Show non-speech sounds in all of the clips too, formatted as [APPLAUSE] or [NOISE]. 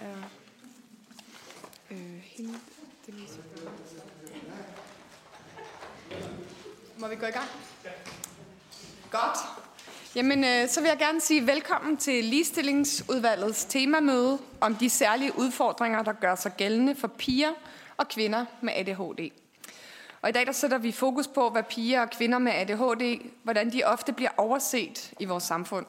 Er øh, hende, Denise. Må vi gå i gang? Godt. Jamen, øh, så vil jeg gerne sige velkommen til Ligestillingsudvalgets temamøde om de særlige udfordringer, der gør sig gældende for piger og kvinder med ADHD. Og i dag der sætter vi fokus på, hvad piger og kvinder med ADHD, hvordan de ofte bliver overset i vores samfund.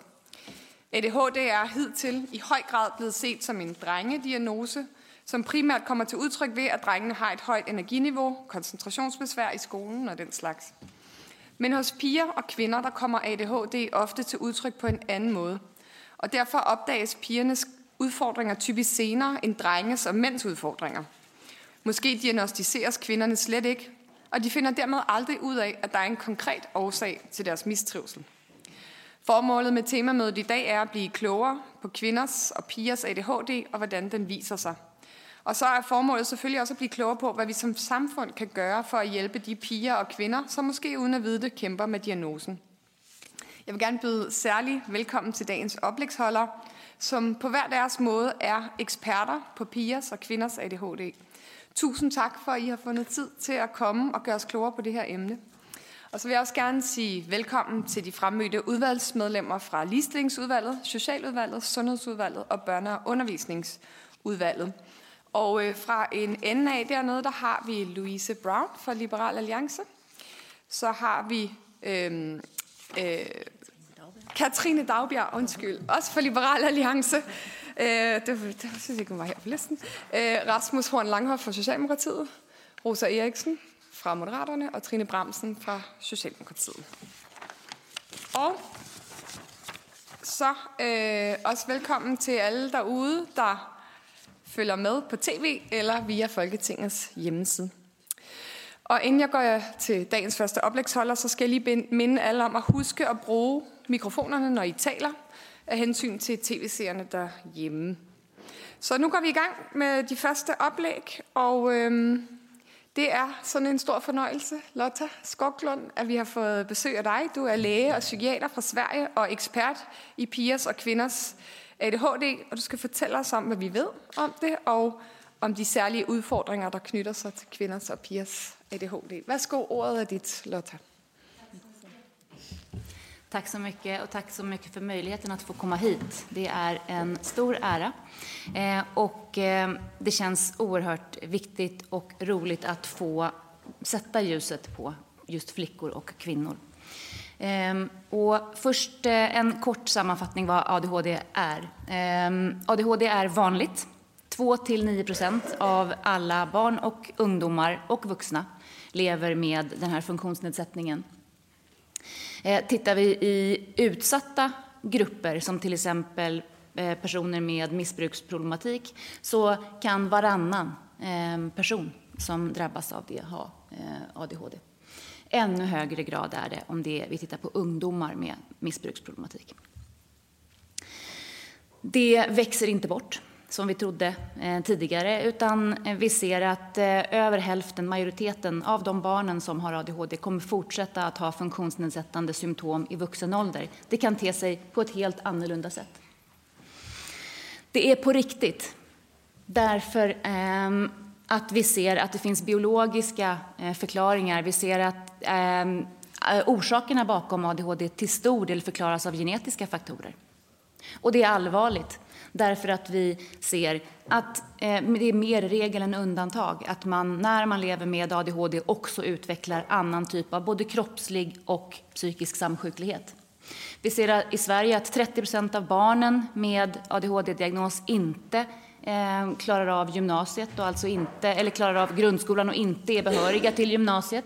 ADHD er hidtil i høj grad blevet set som en drengediagnose, som primært kommer til udtryk ved, at drengene har et højt energiniveau, koncentrationsbesvær i skolen og den slags. Men hos piger og kvinder, der kommer ADHD ofte til udtryk på en anden måde. Og derfor opdages pigernes udfordringer typisk senere end drenges og mænds udfordringer. Måske diagnostiseres kvinderne slet ikke, og de finder dermed aldrig ud af, at der er en konkret årsag til deres mistrivsel. Formålet med temamødet i dag er at blive klogere på kvinders og pigers ADHD og hvordan den viser sig. Og så er formålet selvfølgelig også at blive klogere på, hvad vi som samfund kan gøre for at hjælpe de piger og kvinder, som måske uden at vide det kæmper med diagnosen. Jeg vil gerne byde særlig velkommen til dagens oplægsholder, som på hver deres måde er eksperter på pigers og kvinders ADHD. Tusind tak for, at I har fundet tid til at komme og gøre os klogere på det her emne. Og så vil jeg også gerne sige velkommen til de fremmødte udvalgsmedlemmer fra Ligestillingsudvalget, Socialudvalget, Sundhedsudvalget og Børne- og Undervisningsudvalget. Og øh, fra en ende af dernede, der har vi Louise Brown fra Liberal Alliance. Så har vi øh, øh, Katrine Dagbjerg, undskyld, også fra Liberal Alliance. Øh, det, det synes jeg ikke, hun var her på listen. Øh, Rasmus Horn Langhoff fra Socialdemokratiet. Rosa Eriksen fra Moderaterne og Trine Bramsen fra Socialdemokratiet. Og så øh, også velkommen til alle derude, der følger med på tv eller via Folketingets hjemmeside. Og inden jeg går til dagens første oplægsholder, så skal jeg lige minde alle om at huske at bruge mikrofonerne, når I taler, af hensyn til tv-seerne derhjemme. Så nu går vi i gang med de første oplæg, og øhm, det er sådan en stor fornøjelse, Lotta Skoglund, at vi har fået besøg af dig. Du er læge og psykiater fra Sverige og ekspert i pigers og kvinders ADHD, og du skal fortælle os om, hvad vi ved om det, og om de særlige udfordringer, der knytter sig til kvinders og pigers ADHD. Værsgo, ordet er dit, Lotta. Tack så mycket och tack så mycket för möjligheten att få komma hit. Det är en stor ära eh, och eh, det känns oerhört viktigt och roligt att få sätta ljuset på just flickor och kvinnor. Eh, och först eh, en kort sammanfattning vad ADHD är. Ehm, ADHD är vanligt. 2-9 procent av alla barn och ungdomar och vuxna lever med den här funktionsnedsättningen. Eh, tittar vi i utsatta grupper, som till exempel eh, personer med missbruksproblematik, så kan varannan eh, person som drabbas av det ha eh, ADHD. Ännu högre grad är det om det, vi tittar på ungdomar med missbruksproblematik. Det växer inte bort som vi trodde eh, tidigare, utan eh, vi ser att eh, över hälften, majoriteten av de barnen som har ADHD kommer fortsätta att ha funktionsnedsättande symptom i vuxen ålder. Det kan te sig på ett helt annorlunda sätt. Det är på riktigt, därför ehm, att vi ser att det finns biologiska förklaringar. Vi ser att ehm, orsakerna bakom ADHD till stor del förklaras av genetiska faktorer. Och det är allvarligt Därför att vi ser att eh, det är mer regel än undantag att man när man lever med ADHD också utvecklar annan typ av både kroppslig och psykisk samsjuklighet. Vi ser i Sverige att 30% av barnen med ADHD-diagnos inte eh, klarar av gymnasiet och alltså inte, eller klarar av grundskolan och inte är behöriga till gymnasiet.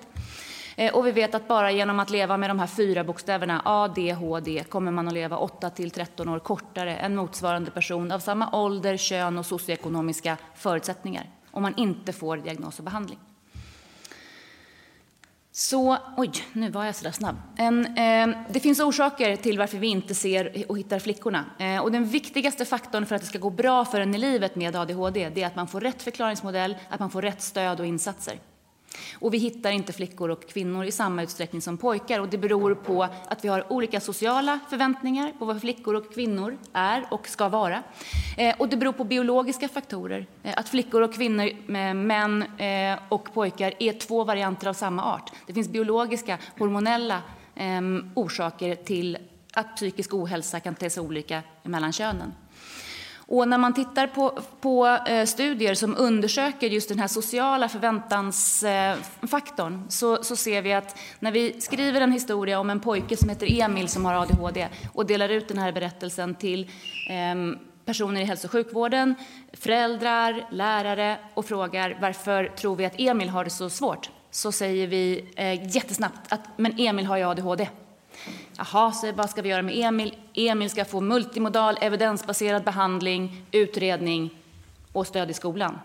Eh, och vi vet att bara genom att leva med de här fyra bokstäverna ADHD kommer man att leva 8 till 13 år kortare än motsvarande person av samma ålder, kön och socioekonomiska förutsättningar om man inte får diagnos och behandling. Så, oj, nu var jag så där snabb. En, eh, det finns orsaker till varför vi inte ser och hittar flickorna. Eh, och den viktigaste faktorn för att det ska gå bra för en i livet med ADHD det är att man får rätt förklaringsmodell, att man får rätt stöd och insatser. Och vi hittar inte flickor och kvinnor i samma utsträckning som pojkar. Och det beror på att vi har olika sociala förväntningar på vad flickor och kvinnor är och ska vara. Eh, och det beror på biologiska faktorer. Eh, att flickor och kvinnor, eh, män eh, och pojkar är två varianter av samma art. Det finns biologiska, hormonella eh, orsaker till att psykisk ohälsa kan te sig olika mellan könen. Och när man tittar på, på eh, studier som undersöker just den här sociala förväntansfaktorn så, så ser vi att när vi skriver en historia om en pojke som heter Emil som har ADHD och delar ut den här berättelsen till eh, personer i hälso och sjukvården, föräldrar, lärare och frågar varför tror vi att Emil har det så svårt så säger vi eh, jättesnabbt att men Emil har ju ADHD. Jaha, så vad ska vi göra med Emil? Emil ska få multimodal evidensbaserad behandling, utredning och stöd i skolan.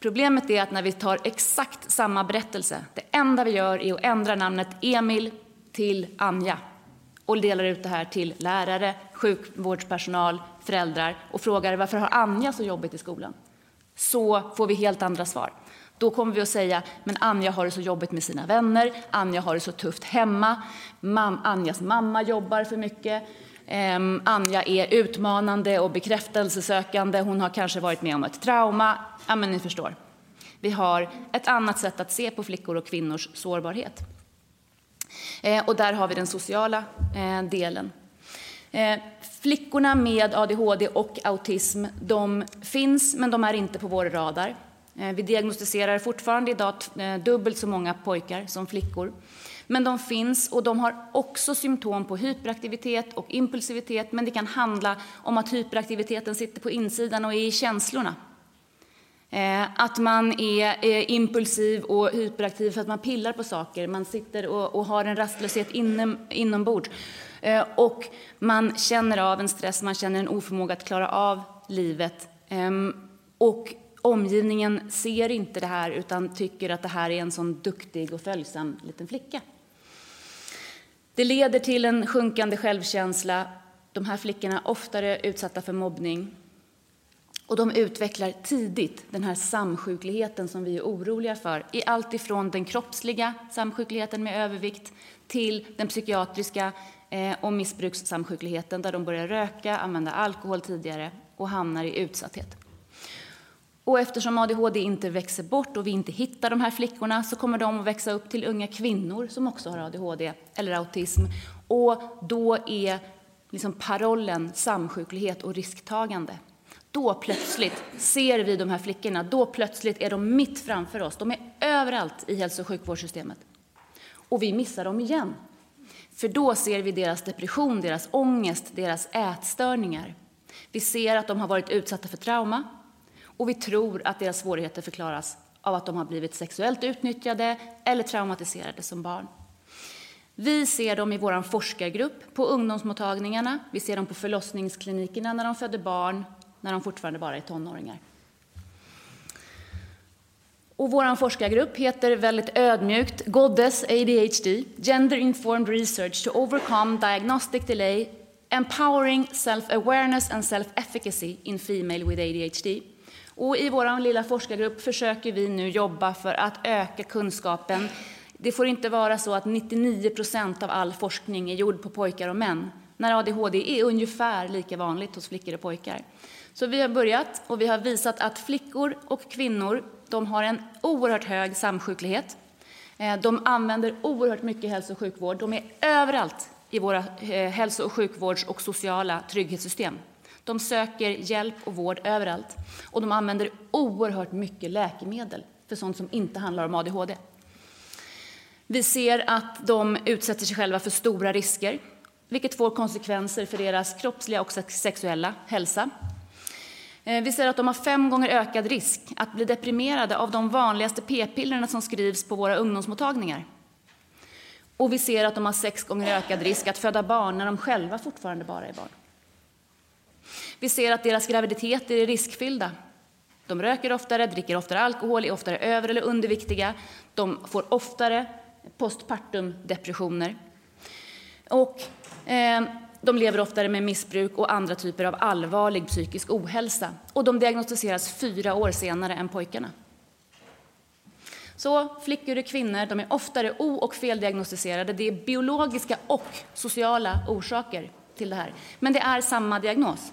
Problemet är att när vi tar exakt samma berättelse, det enda vi gör är att ändra namnet Emil till Anja och delar ut det här till lärare, sjukvårdspersonal, föräldrar och frågar varför har Anja så jobbigt i skolan? Så får vi helt andra svar. Då kommer vi att säga, men Anja har det så jobbigt med sina vänner, Anja har det så tufft hemma, Mam Anjas mamma jobbar för mycket, um, Anja är utmanande och bekräftelsesökande, hon har kanske varit med om ett trauma. Ja, men ni förstår. Vi har ett annat sätt att se på flickor och kvinnors sårbarhet. Eh, och där har vi den sociala eh, delen. Eh, flickorna med ADHD och autism de finns, men de är inte på vår radar. Eh, vi diagnostiserar fortfarande idag eh, dubbelt så många pojkar som flickor. Men de finns och de har också symptom på hyperaktivitet och impulsivitet. Men det kan handla om att hyperaktiviteten sitter på insidan och är i känslorna. Eh, att man är eh, impulsiv och hyperaktiv för att man pillar på saker. Man sitter och, har en rastlöshet inom, inombords. Och man känner av en stress, man känner en oförmåga att klara av livet. Ehm, och omgivningen ser inte det här utan tycker att det här är en sån duktig och följsam liten flicka. Det leder till en sjunkande självkänsla. De här flickorna är oftare utsatta för mobbning. Och de utvecklar tidigt den här samsjukligheten som vi är oroliga för. I allt ifrån den kroppsliga samsjukligheten med övervikt till den psykiatriska eh, och missbrukssamsjukligheten där de börjar röka, använda alkohol tidigare och hamnar i utsatthet. Och eftersom ADHD inte växer bort och vi inte hittar de här flickorna så kommer de att växa upp till unga kvinnor som också har ADHD eller autism. Och då är liksom parollen samsjuklighet och risktagande. Då plötsligt ser vi de här flickorna, då plötsligt är de mitt framför oss. De är överallt i hälso och sjukvårdssystemet. Och vi missar dem igen. För då ser vi deras depression, deras ångest, deras ätstörningar. Vi ser att de har varit utsatta för trauma, och vi tror att deras svårigheter förklaras av att de har blivit sexuellt utnyttjade eller traumatiserade som barn. Vi ser dem i vår forskargrupp på ungdomsmottagningarna, vi ser dem på förlossningsklinikerna när de föder barn, när de fortfarande bara är tonåringar. Och vår forskargrupp heter väldigt ödmjukt Goddess ADHD, Gender Informed Research to Overcome Diagnostic Delay, Empowering Self-Awareness and Self-Efficacy in Female with ADHD. Och I vår lilla forskargrupp försöker vi nu jobba för att öka kunskapen. Det får inte vara så att 99 procent av all forskning är gjord på pojkar och män, när ADHD är ungefär lika vanligt hos flickor och pojkar. Så vi har börjat och vi har visat att flickor och kvinnor de har en oerhört hög samsjuklighet. Eh, de använder oerhört mycket hälso och sjukvård. De är överallt i våra eh, hälso och sjukvårds och sociala trygghetssystem. De söker hjälp och vård överallt. Och de använder oerhört mycket läkemedel för sånt som inte handlar om ADHD. Vi ser att de utsätter sig själva för stora risker vilket får konsekvenser för deras kroppsliga och sexuella hälsa. Eh, vi ser att de har fem gånger ökad risk att bli deprimerade av de vanligaste p-pillerna som skrivs på våra ungdomsmottagningar. Och vi ser att de har sex gånger ökad risk att föda barn när de själva fortfarande bara är barn. Vi ser att deras graviditeter är riskfyllda. De röker oftare, dricker oftare alkohol, är oftare över eller underviktiga. De får oftare postpartum depressioner. Och eh, de lever oftare med missbruk och andra typer av allvarlig psykisk ohälsa. Och de diagnostiseras fyra år senare än pojkarna. Så flickor och kvinnor de är oftare o och feldiagnostiserade. Det är biologiska och sociala orsaker till det här. Men det är samma diagnos.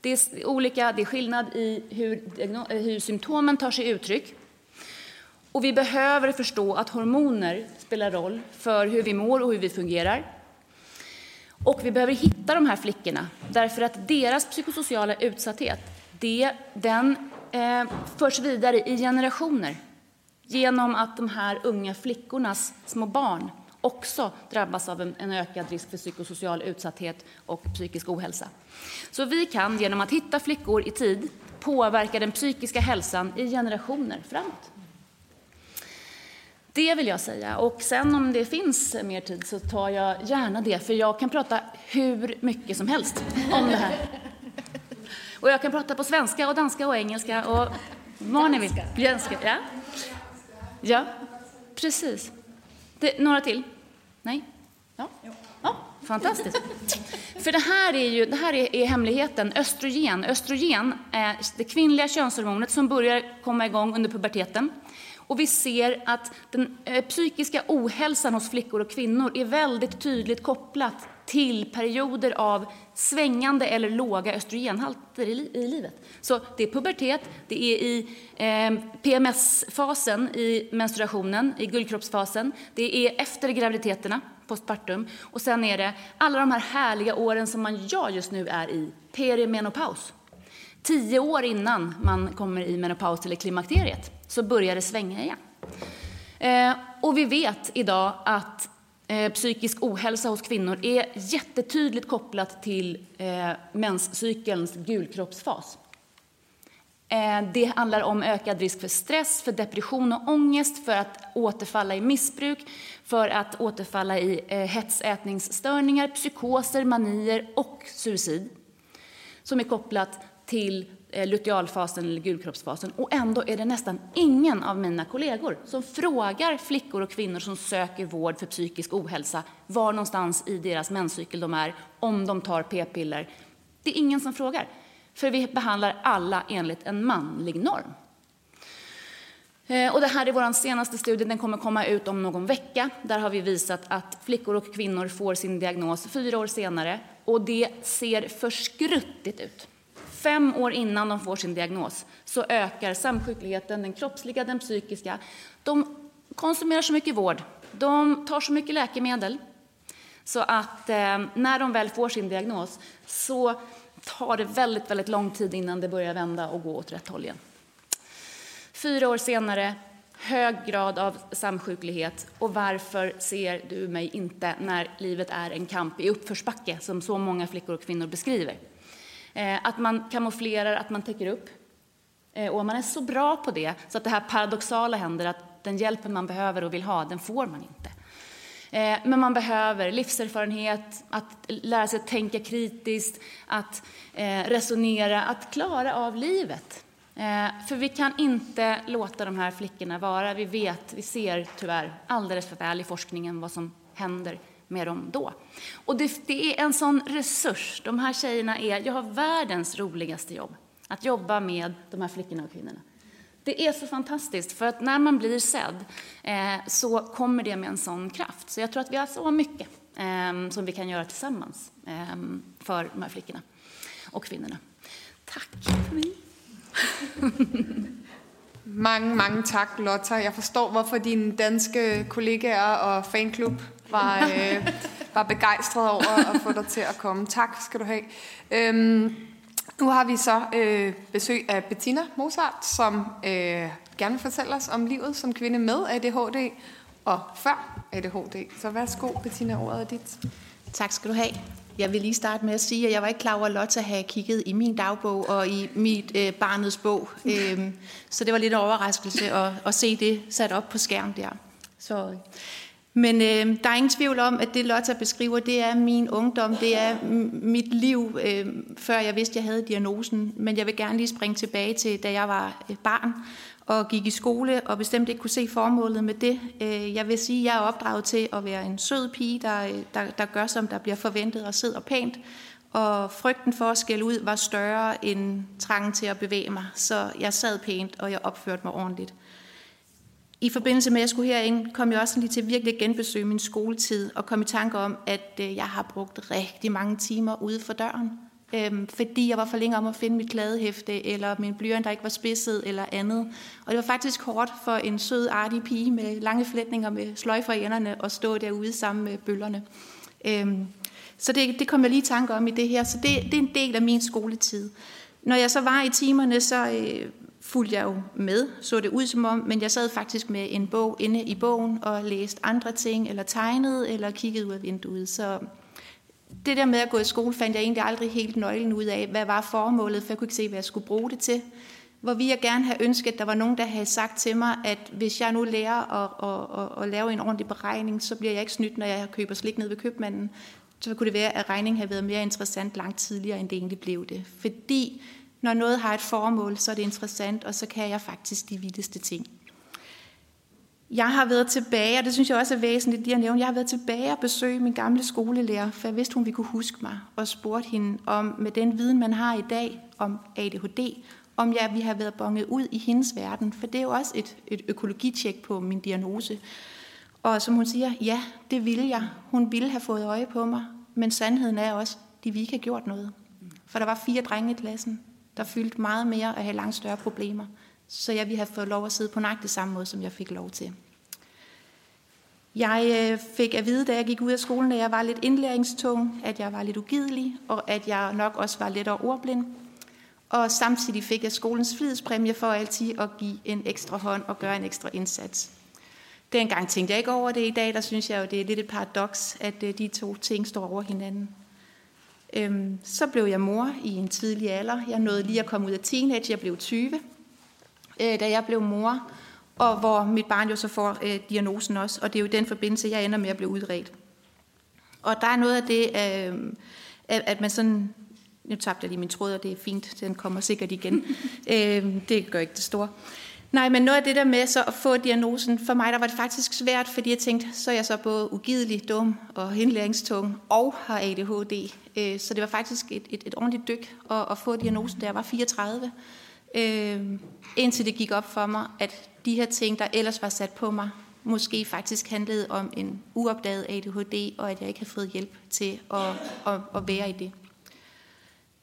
Det är, olika, det är skillnad i hur, eh, hur symptomen tar sig uttryck. Och vi behöver förstå att hormoner spelar roll för hur vi mår och hur vi fungerar. Och vi behöver hitta de här flickorna därför att deras psykosociala utsatthet, det, den eh, förs vidare i generationer genom att de här unga flickornas små barn också drabbas av en, en ökad risk för psykosocial utsatthet och psykisk ohälsa. Så vi kan genom att hitta flickor i tid påverka den psykiska hälsan i generationer framåt. Det vill jag säga. Och sen om det finns mer tid så tar jag gärna det, för jag kan prata hur mycket som helst om det här. Och jag kan prata på svenska och danska och engelska och vad ni vill. Danska. Ja. ja, precis. Det, några till? Nej? Ja. ja. Fantastiskt. För det här är ju det här är, är hemligheten. Östrogen. Östrogen är det kvinnliga könshormonet som börjar komma igång under puberteten. Och vi ser att den eh, psykiska ohälsan hos flickor och kvinnor är väldigt tydligt kopplat till perioder av svängande eller låga östrogenhalter i, i livet. Så det är pubertet, det är i eh, PMS-fasen i menstruationen, i guldkroppsfasen, det är efter graviditeterna, postpartum, och sen är det alla de här härliga åren som man jag just nu är i, perimenopaus. Tio år innan man kommer i menopaus eller klimakteriet så börjar det svänga igen. Eh, och vi vet idag att Eh, psykisk ohälsa hos kvinnor är jättetydligt kopplat till eh, menscykelns gulkroppsfas. Eh, det handlar om ökad risk för stress, för depression och ångest, för att återfalla i missbruk, för att återfalla i eh, hetsätningsstörningar, psykoser, manier och suicid som är kopplat till Eh, lutealfasen eller gulkroppsfasen. Och ändå är det nästan ingen av mina kollegor som frågar flickor och kvinnor som söker vård för psykisk ohälsa var någonstans i deras menscykel de är, om de tar p-piller. Det är ingen som frågar, för vi behandlar alla enligt en manlig norm. Eh, och det här är vår senaste studie, den kommer komma ut om någon vecka. Där har vi visat att flickor och kvinnor får sin diagnos fyra år senare och det ser förskruttigt ut. Fem år innan de får sin diagnos så ökar samsjukligheten, den kroppsliga, den psykiska. De konsumerar så mycket vård, de tar så mycket läkemedel så att eh, när de väl får sin diagnos så tar det väldigt, väldigt lång tid innan det börjar vända och gå åt rätt håll igen. Fyra år senare, hög grad av samsjuklighet. Och varför ser du mig inte när livet är en kamp i uppförsbacke, som så många flickor och kvinnor beskriver? Eh, att man kamouflerar, att man täcker upp. Eh, och man är så bra på det så att det här paradoxala händer att den hjälpen man behöver och vill ha, den får man inte. Eh, men man behöver livserfarenhet, att lära sig att tänka kritiskt, att eh, resonera, att klara av livet. Eh, för vi kan inte låta de här flickorna vara. Vi vet, vi ser tyvärr alldeles för väl i forskningen vad som händer med dem då. Och det, det, är en sån resurs. De här tjejerna är, jag har världens roligaste jobb, att jobba med de här flickorna och kvinnorna. Det är så fantastiskt, för att när man blir sedd eh, så kommer det med en sån kraft. Så jag tror att vi har så mycket eh, som vi kan göra tillsammans eh, för de här flickorna och kvinnorna. Tack för mig. [LAUGHS] Mange, mange tak, Lotta. Jeg forstår, hvorfor dine danske kollegaer og fanklub var, øh, var begejstret over at få dig til at komme. Tak skal du have. Øhm, nu har vi så øh, besøg af Bettina Mozart, som øh, gerne vil fortælle os om livet som kvinde med ADHD og før ADHD. Så værsgo, Bettina, ordet er dit. Tak skal du have. Jeg vil lige starte med at sige, at jeg var ikke klar over, at Lotte havde kigget i min dagbog og i mit øh, barnets bog. Øhm, så det var lidt en overraskelse at, at se det sat op på skærm der. Så, men øh, der er ingen tvivl om, at det Lotte beskriver, det er min ungdom, det er mit liv, øh, før jeg vidste, jeg havde diagnosen. Men jeg vil gerne lige springe tilbage til, da jeg var barn og gik i skole og bestemt ikke kunne se formålet med det. Øh, jeg vil sige, at jeg er opdraget til at være en sød pige, der, der, der gør, som der bliver forventet og sidder pænt. Og frygten for at skælde ud var større end trangen til at bevæge mig. Så jeg sad pænt, og jeg opførte mig ordentligt. I forbindelse med, at jeg skulle herind, kom jeg også lige til virkelig at genbesøge min skoletid og kom i tanke om, at øh, jeg har brugt rigtig mange timer ude for døren. Øhm, fordi jeg var for længe om at finde mit kladehæfte, eller min blyant, der ikke var spidset, eller andet. Og det var faktisk hårdt for en sød, artig pige med lange flætninger med sløjfer i enderne, at stå derude sammen med bøllerne. Øhm, så det, det kom jeg lige i tanke om i det her. Så det, det er en del af min skoletid. Når jeg så var i timerne, så øh, fulgte jeg jo med, så det ud som om, men jeg sad faktisk med en bog inde i bogen og læste andre ting, eller tegnede, eller kiggede ud af vinduet. Så det der med at gå i skole, fandt jeg egentlig aldrig helt nøglen ud af, hvad var formålet, for jeg kunne ikke se, hvad jeg skulle bruge det til. Hvor vi jeg gerne have ønsket, at der var nogen, der havde sagt til mig, at hvis jeg nu lærer at, at, at, at lave en ordentlig beregning, så bliver jeg ikke snydt, når jeg køber slik ned ved købmanden. Så kunne det være, at regningen havde været mere interessant langt tidligere, end det egentlig blev det. Fordi når noget har et formål, så er det interessant, og så kan jeg faktisk de vildeste ting. Jeg har været tilbage, og det synes jeg også er væsentligt lige at nævne, jeg har været tilbage og besøge min gamle skolelærer, for jeg vidste, hun ville kunne huske mig, og spurgte hende om, med den viden, man har i dag om ADHD, om jeg vi har været bonget ud i hendes verden, for det er jo også et, et økologitjek på min diagnose. Og som hun siger, ja, det ville jeg. Hun ville have fået øje på mig, men sandheden er også, at de ville ikke har gjort noget. For der var fire drenge i klassen, der fyldte meget mere og havde langt større problemer. Så jeg ville have fået lov at sidde på nøjagtig samme måde, som jeg fik lov til. Jeg øh, fik at vide, da jeg gik ud af skolen, at jeg var lidt indlæringstung, at jeg var lidt ugidelig, og at jeg nok også var lidt ordblind. Og samtidig fik jeg skolens frihedspræmie for altid at give en ekstra hånd og gøre en ekstra indsats. Dengang tænkte jeg ikke over det. I dag der synes jeg jo, det er lidt et paradoks, at øh, de to ting står over hinanden. Øhm, så blev jeg mor i en tidlig alder. Jeg nåede lige at komme ud af teenage. Jeg blev 20, øh, da jeg blev mor. Og hvor mit barn jo så får øh, diagnosen også. Og det er jo den forbindelse, jeg ender med at blive udredt. Og der er noget af det, øh, at man sådan... Nu tabte jeg lige min tråd, og det er fint. Den kommer sikkert igen. [LAUGHS] øh, det gør ikke det store. Nej, men noget af det der med så at få diagnosen, for mig der var det faktisk svært, fordi jeg tænkte, så er jeg så både ugidelig, dum og indlæringstung og har ADHD. Øh, så det var faktisk et, et, et ordentligt dyk at, at få diagnosen, da jeg var 34. Øh, indtil det gik op for mig, at de her ting, der ellers var sat på mig, måske faktisk handlede om en uopdaget ADHD, og at jeg ikke havde fået hjælp til at, at, at være i det.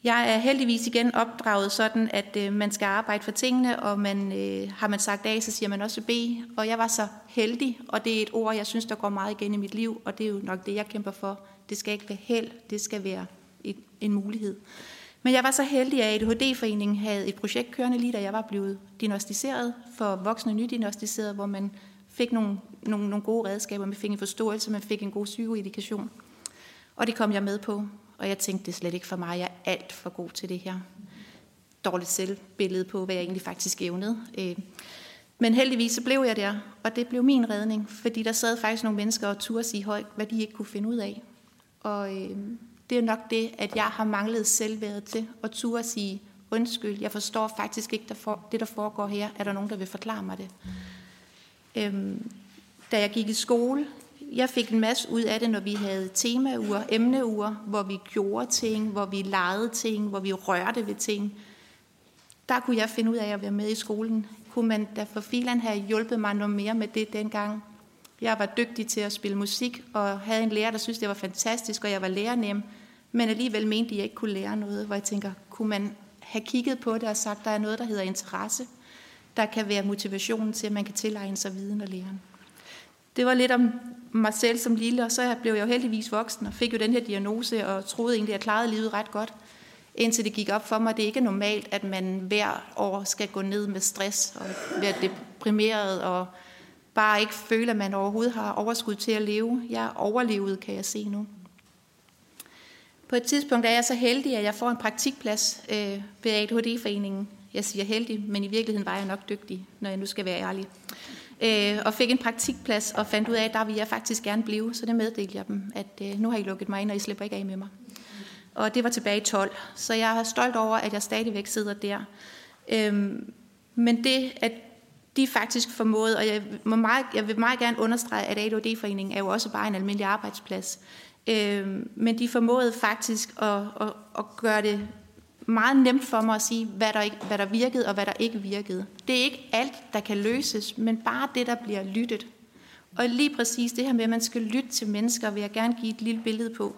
Jeg er heldigvis igen opdraget sådan, at øh, man skal arbejde for tingene, og man, øh, har man sagt A, så siger man også B. Og jeg var så heldig, og det er et ord, jeg synes, der går meget igen i mit liv, og det er jo nok det, jeg kæmper for. Det skal ikke være held, det skal være et, en mulighed. Men jeg var så heldig, at ADHD-foreningen havde et projekt kørende lige da jeg var blevet diagnostiseret for voksne nydiagnostiseret, hvor man fik nogle, nogle, nogle gode redskaber, man fik en forståelse, man fik en god psykoedikation. Og det kom jeg med på. Og jeg tænkte, det er slet ikke for mig, jeg er alt for god til det her. Dårligt selvbillede på, hvad jeg egentlig faktisk evnede. Øh, men heldigvis så blev jeg der, og det blev min redning, fordi der sad faktisk nogle mennesker og turde sige højt, hvad de ikke kunne finde ud af. Og øh, det er nok det, at jeg har manglet selvværd til at turde sige, undskyld, jeg forstår faktisk ikke der for, det, der foregår her. Er der nogen, der vil forklare mig det? Øhm, da jeg gik i skole, jeg fik en masse ud af det, når vi havde temauger, emneuger, hvor vi gjorde ting, hvor vi legede ting, hvor vi rørte ved ting. Der kunne jeg finde ud af at være med i skolen. Kunne man da for filan have hjulpet mig noget mere med det dengang? Jeg var dygtig til at spille musik, og havde en lærer, der synes det var fantastisk, og jeg var lærernem, men alligevel mente, at jeg ikke kunne lære noget, hvor jeg tænker, kunne man have kigget på det og sagt, at der er noget, der hedder interesse, der kan være motivationen til, at man kan tilegne sig viden og læren. Det var lidt om mig selv som lille, og så blev jeg jo heldigvis voksen og fik jo den her diagnose og troede egentlig, at jeg klarede livet ret godt. Indtil det gik op for mig, at det ikke er normalt, at man hver år skal gå ned med stress og være deprimeret og bare ikke føle, at man overhovedet har overskud til at leve. Jeg er overlevet, kan jeg se nu. På et tidspunkt er jeg så heldig, at jeg får en praktikplads øh, ved ADHD-foreningen. Jeg siger heldig, men i virkeligheden var jeg nok dygtig, når jeg nu skal være ærlig øh, og fik en praktikplads og fandt ud af, at der ville jeg faktisk gerne blive. Så det meddelte jeg dem, at øh, nu har I lukket mig ind, og I slipper ikke af med mig. Og det var tilbage i 12. Så jeg er stolt over, at jeg stadigvæk sidder der. Øhm, men det, at de faktisk formåede, og jeg, må meget, jeg vil meget gerne understrege, at ADHD-foreningen er jo også bare en almindelig arbejdsplads. Øhm, men de formåede faktisk at, at, at gøre det meget nemt for mig at sige, hvad der, ikke, hvad der virkede og hvad der ikke virkede. Det er ikke alt, der kan løses, men bare det, der bliver lyttet. Og lige præcis det her med, at man skal lytte til mennesker, vil jeg gerne give et lille billede på.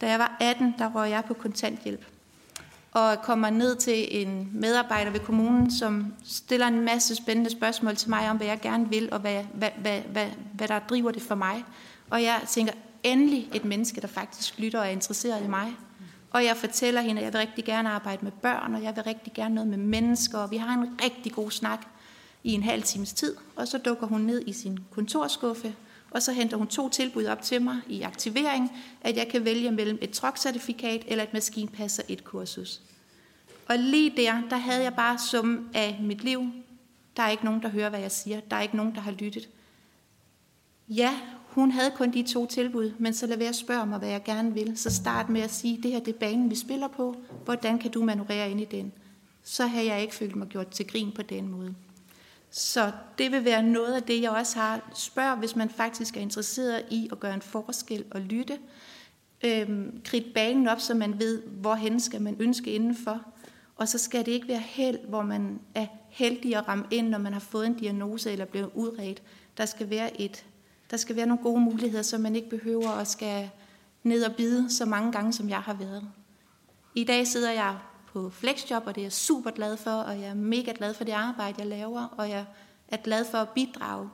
Da jeg var 18, der røg jeg på kontanthjælp. Og kommer ned til en medarbejder ved kommunen, som stiller en masse spændende spørgsmål til mig om, hvad jeg gerne vil, og hvad, hvad, hvad, hvad, hvad der driver det for mig. Og jeg tænker, endelig et menneske, der faktisk lytter og er interesseret i mig. Og jeg fortæller hende, at jeg vil rigtig gerne arbejde med børn, og jeg vil rigtig gerne noget med mennesker, og vi har en rigtig god snak i en halv times tid. Og så dukker hun ned i sin kontorskuffe, og så henter hun to tilbud op til mig i aktivering, at jeg kan vælge mellem et trokcertifikat eller et maskinpasser et kursus. Og lige der, der havde jeg bare sum af mit liv. Der er ikke nogen, der hører, hvad jeg siger. Der er ikke nogen, der har lyttet. Ja, hun havde kun de to tilbud, men så lad være at spørge mig, hvad jeg gerne vil. Så start med at sige, det her det er banen, vi spiller på. Hvordan kan du manøvrere ind i den? Så har jeg ikke følt mig gjort til grin på den måde. Så det vil være noget af det, jeg også har. Spørg, hvis man faktisk er interesseret i at gøre en forskel og lytte. Øhm, kridte banen op, så man ved, hvorhen skal man ønske indenfor. Og så skal det ikke være held, hvor man er heldig at ramme ind, når man har fået en diagnose eller blevet udredt. Der skal være et der skal være nogle gode muligheder, så man ikke behøver at skal ned og bide så mange gange, som jeg har været. I dag sidder jeg på flexjob, og det er jeg super glad for, og jeg er mega glad for det arbejde, jeg laver, og jeg er glad for at bidrage.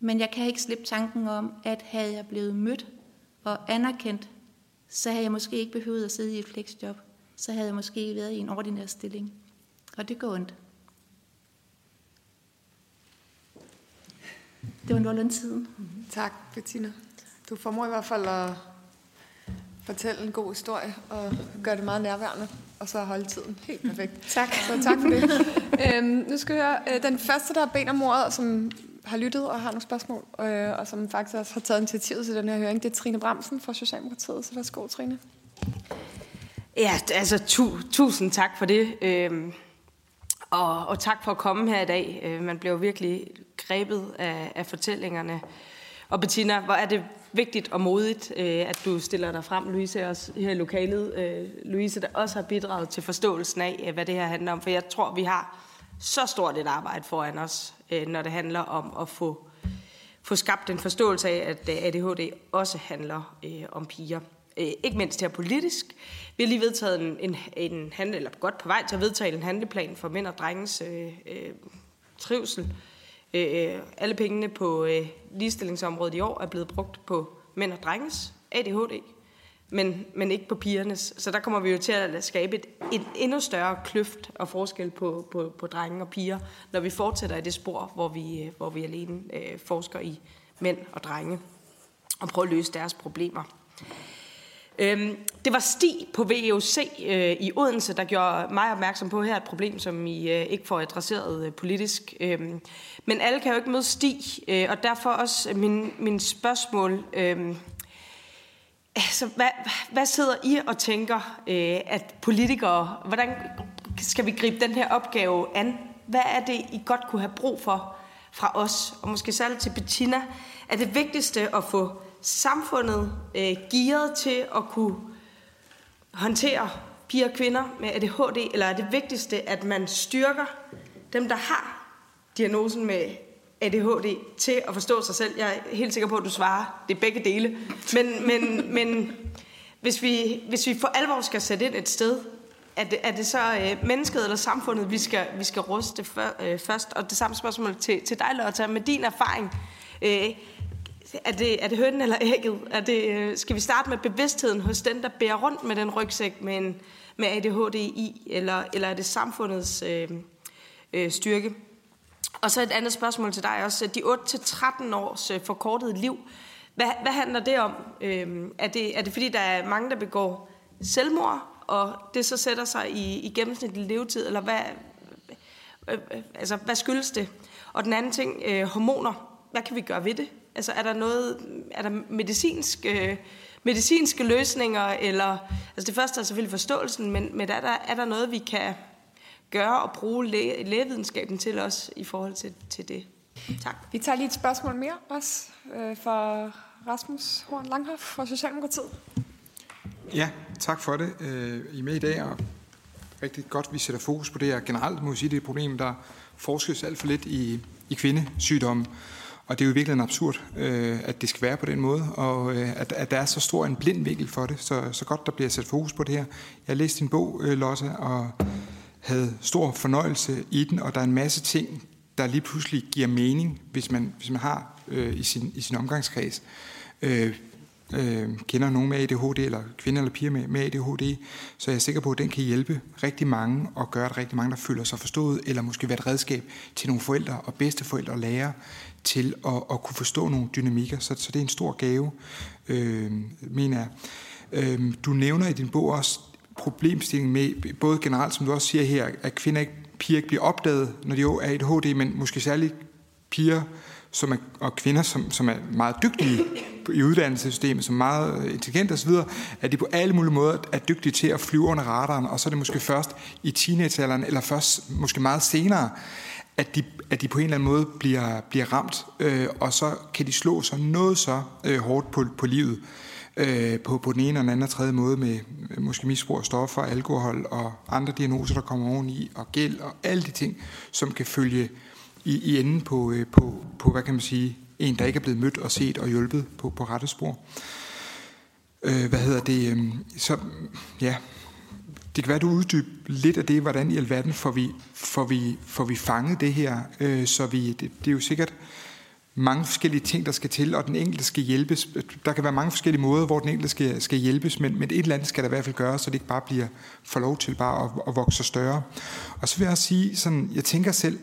Men jeg kan ikke slippe tanken om, at havde jeg blevet mødt og anerkendt, så havde jeg måske ikke behøvet at sidde i et flexjob. Så havde jeg måske været i en ordinær stilling. Og det går ondt. Det var nogenlunde tiden. Tak, Bettina. Du formår i hvert fald at fortælle en god historie og gøre det meget nærværende, og så holde tiden helt perfekt. [LAUGHS] tak. Så tak for det. øhm, nu skal vi høre, øh, den første, der har bedt om ordet, som har lyttet og har nogle spørgsmål, øh, og som faktisk også har taget initiativet til den her høring, det er Trine Bramsen fra Socialdemokratiet. Så værsgo, Trine. Ja, altså tu, tusind tak for det. Øhm, og, og tak for at komme her i dag. Øh, man bliver virkelig grebet af, af fortællingerne. Og Bettina, hvor er det vigtigt og modigt, øh, at du stiller dig frem, Louise, også her i lokalet. Øh, Louise, der også har bidraget til forståelsen af, hvad det her handler om. For jeg tror, vi har så stort et arbejde foran os, når det handler om at få, få skabt en forståelse af, at ADHD også handler om piger Øh, ikke mindst her politisk. Vi har lige vedtaget en, en, en handle, eller godt på vej til at vedtage en handleplan for mænd og drenges øh, øh, trivsel. Øh, øh alle pengene på øh, ligestillingsområdet i år er blevet brugt på mænd og drenges ADHD, men, men ikke på pigernes. Så der kommer vi jo til at skabe et, et endnu større kløft og forskel på, på, på drenge og piger, når vi fortsætter i det spor, hvor vi, hvor vi alene øh, forsker i mænd og drenge og prøver at løse deres problemer. Øhm, det var Sti på VEOC øh, i Odense, der gjorde mig opmærksom på her et problem, som I øh, ikke får adresseret øh, politisk. Øhm, men alle kan jo ikke møde Sti, øh, og derfor også min, min spørgsmål. Øh, altså, hvad, hvad sidder I og tænker, øh, at politikere, hvordan skal vi gribe den her opgave an? Hvad er det, I godt kunne have brug for fra os? Og måske særligt til Bettina, er det vigtigste at få samfundet øh, gearet til at kunne håndtere piger og kvinder med ADHD, eller er det vigtigste, at man styrker dem, der har diagnosen med ADHD, til at forstå sig selv? Jeg er helt sikker på, at du svarer, det er begge dele. Men, men, men hvis, vi, hvis vi for alvor skal sætte ind et sted, er det, er det så øh, mennesket eller samfundet, vi skal, vi skal ruste for, øh, først? Og det samme spørgsmål til, til dig, Lotte, med din erfaring. Øh, er det, er det hønnen eller ægget? Er det, øh, skal vi starte med bevidstheden hos den, der bærer rundt med den rygsæk med, en, med ADHD i, eller, eller er det samfundets øh, øh, styrke? Og så et andet spørgsmål til dig også. De 8-13 års øh, forkortede liv, hvad, hvad handler det om? Øh, er, det, er det fordi, der er mange, der begår selvmord, og det så sætter sig i, i gennemsnitlig levetid, eller hvad, øh, øh altså, hvad skyldes det? Og den anden ting, øh, hormoner. Hvad kan vi gøre ved det? Altså er der noget, er der medicinske, øh, medicinske løsninger, eller, altså det første er selvfølgelig forståelsen, men, men er, der, er der noget, vi kan gøre og bruge læ, lægevidenskaben til os i forhold til, til det? Tak. Vi tager lige et spørgsmål mere også øh, fra Rasmus Horn Langhoff fra Socialdemokratiet. Ja, tak for det. Øh, I er med i dag, og rigtig godt, vi sætter fokus på det her. Generelt må vi sige, det er et problem, der forskes alt for lidt i, i kvindesygdomme. Og det er jo virkelig en absurd, øh, at det skal være på den måde, og øh, at, at der er så stor en blind vinkel for det. Så, så godt, der bliver sat fokus på det her. Jeg læste din bog, øh, Lotte, og havde stor fornøjelse i den, og der er en masse ting, der lige pludselig giver mening, hvis man, hvis man har øh, i, sin, i sin omgangskreds. Øh, øh, kender nogen med ADHD, eller kvinder eller piger med, med ADHD, så jeg er sikker på, at den kan hjælpe rigtig mange, og gøre, at rigtig mange, der føler sig forstået, eller måske være et redskab til nogle forældre og bedsteforældre og lærere, til at, at kunne forstå nogle dynamikker. Så, så det er en stor gave, øh, mener jeg. Øh, du nævner i din bog også problemstillingen med, både generelt, som du også siger her, at kvinder ikke, piger ikke bliver opdaget, når de er ADHD, men måske særligt piger som er, og kvinder, som, som er meget dygtige i uddannelsessystemet, som er meget intelligente osv., at de på alle mulige måder er dygtige til at flyve under radaren, og så er det måske først i teenagealderen, eller først måske meget senere, at de, at de på en eller anden måde bliver, bliver ramt, øh, og så kan de slå sig noget så øh, hårdt på, på livet, øh, på, på den ene eller den anden og tredje måde, med måske misbrug af stoffer, alkohol og andre diagnoser, der kommer oveni, og gæld og alle de ting, som kan følge i, i enden på, øh, på, på, hvad kan man sige, en, der ikke er blevet mødt og set og hjulpet på, på rette spor. Øh, hvad hedder det? Øh, så, ja, det kan være, at du uddyber lidt af det, hvordan i alverden får vi, får vi, får vi fanget det her, øh, så vi, det, det er jo sikkert mange forskellige ting, der skal til, og den enkelte skal hjælpes. Der kan være mange forskellige måder, hvor den enkelte skal, skal hjælpes, men, men et eller andet skal der i hvert fald gøres, så det ikke bare bliver for lov til bare at, at vokse større. Og så vil jeg sige, sådan, jeg tænker selv,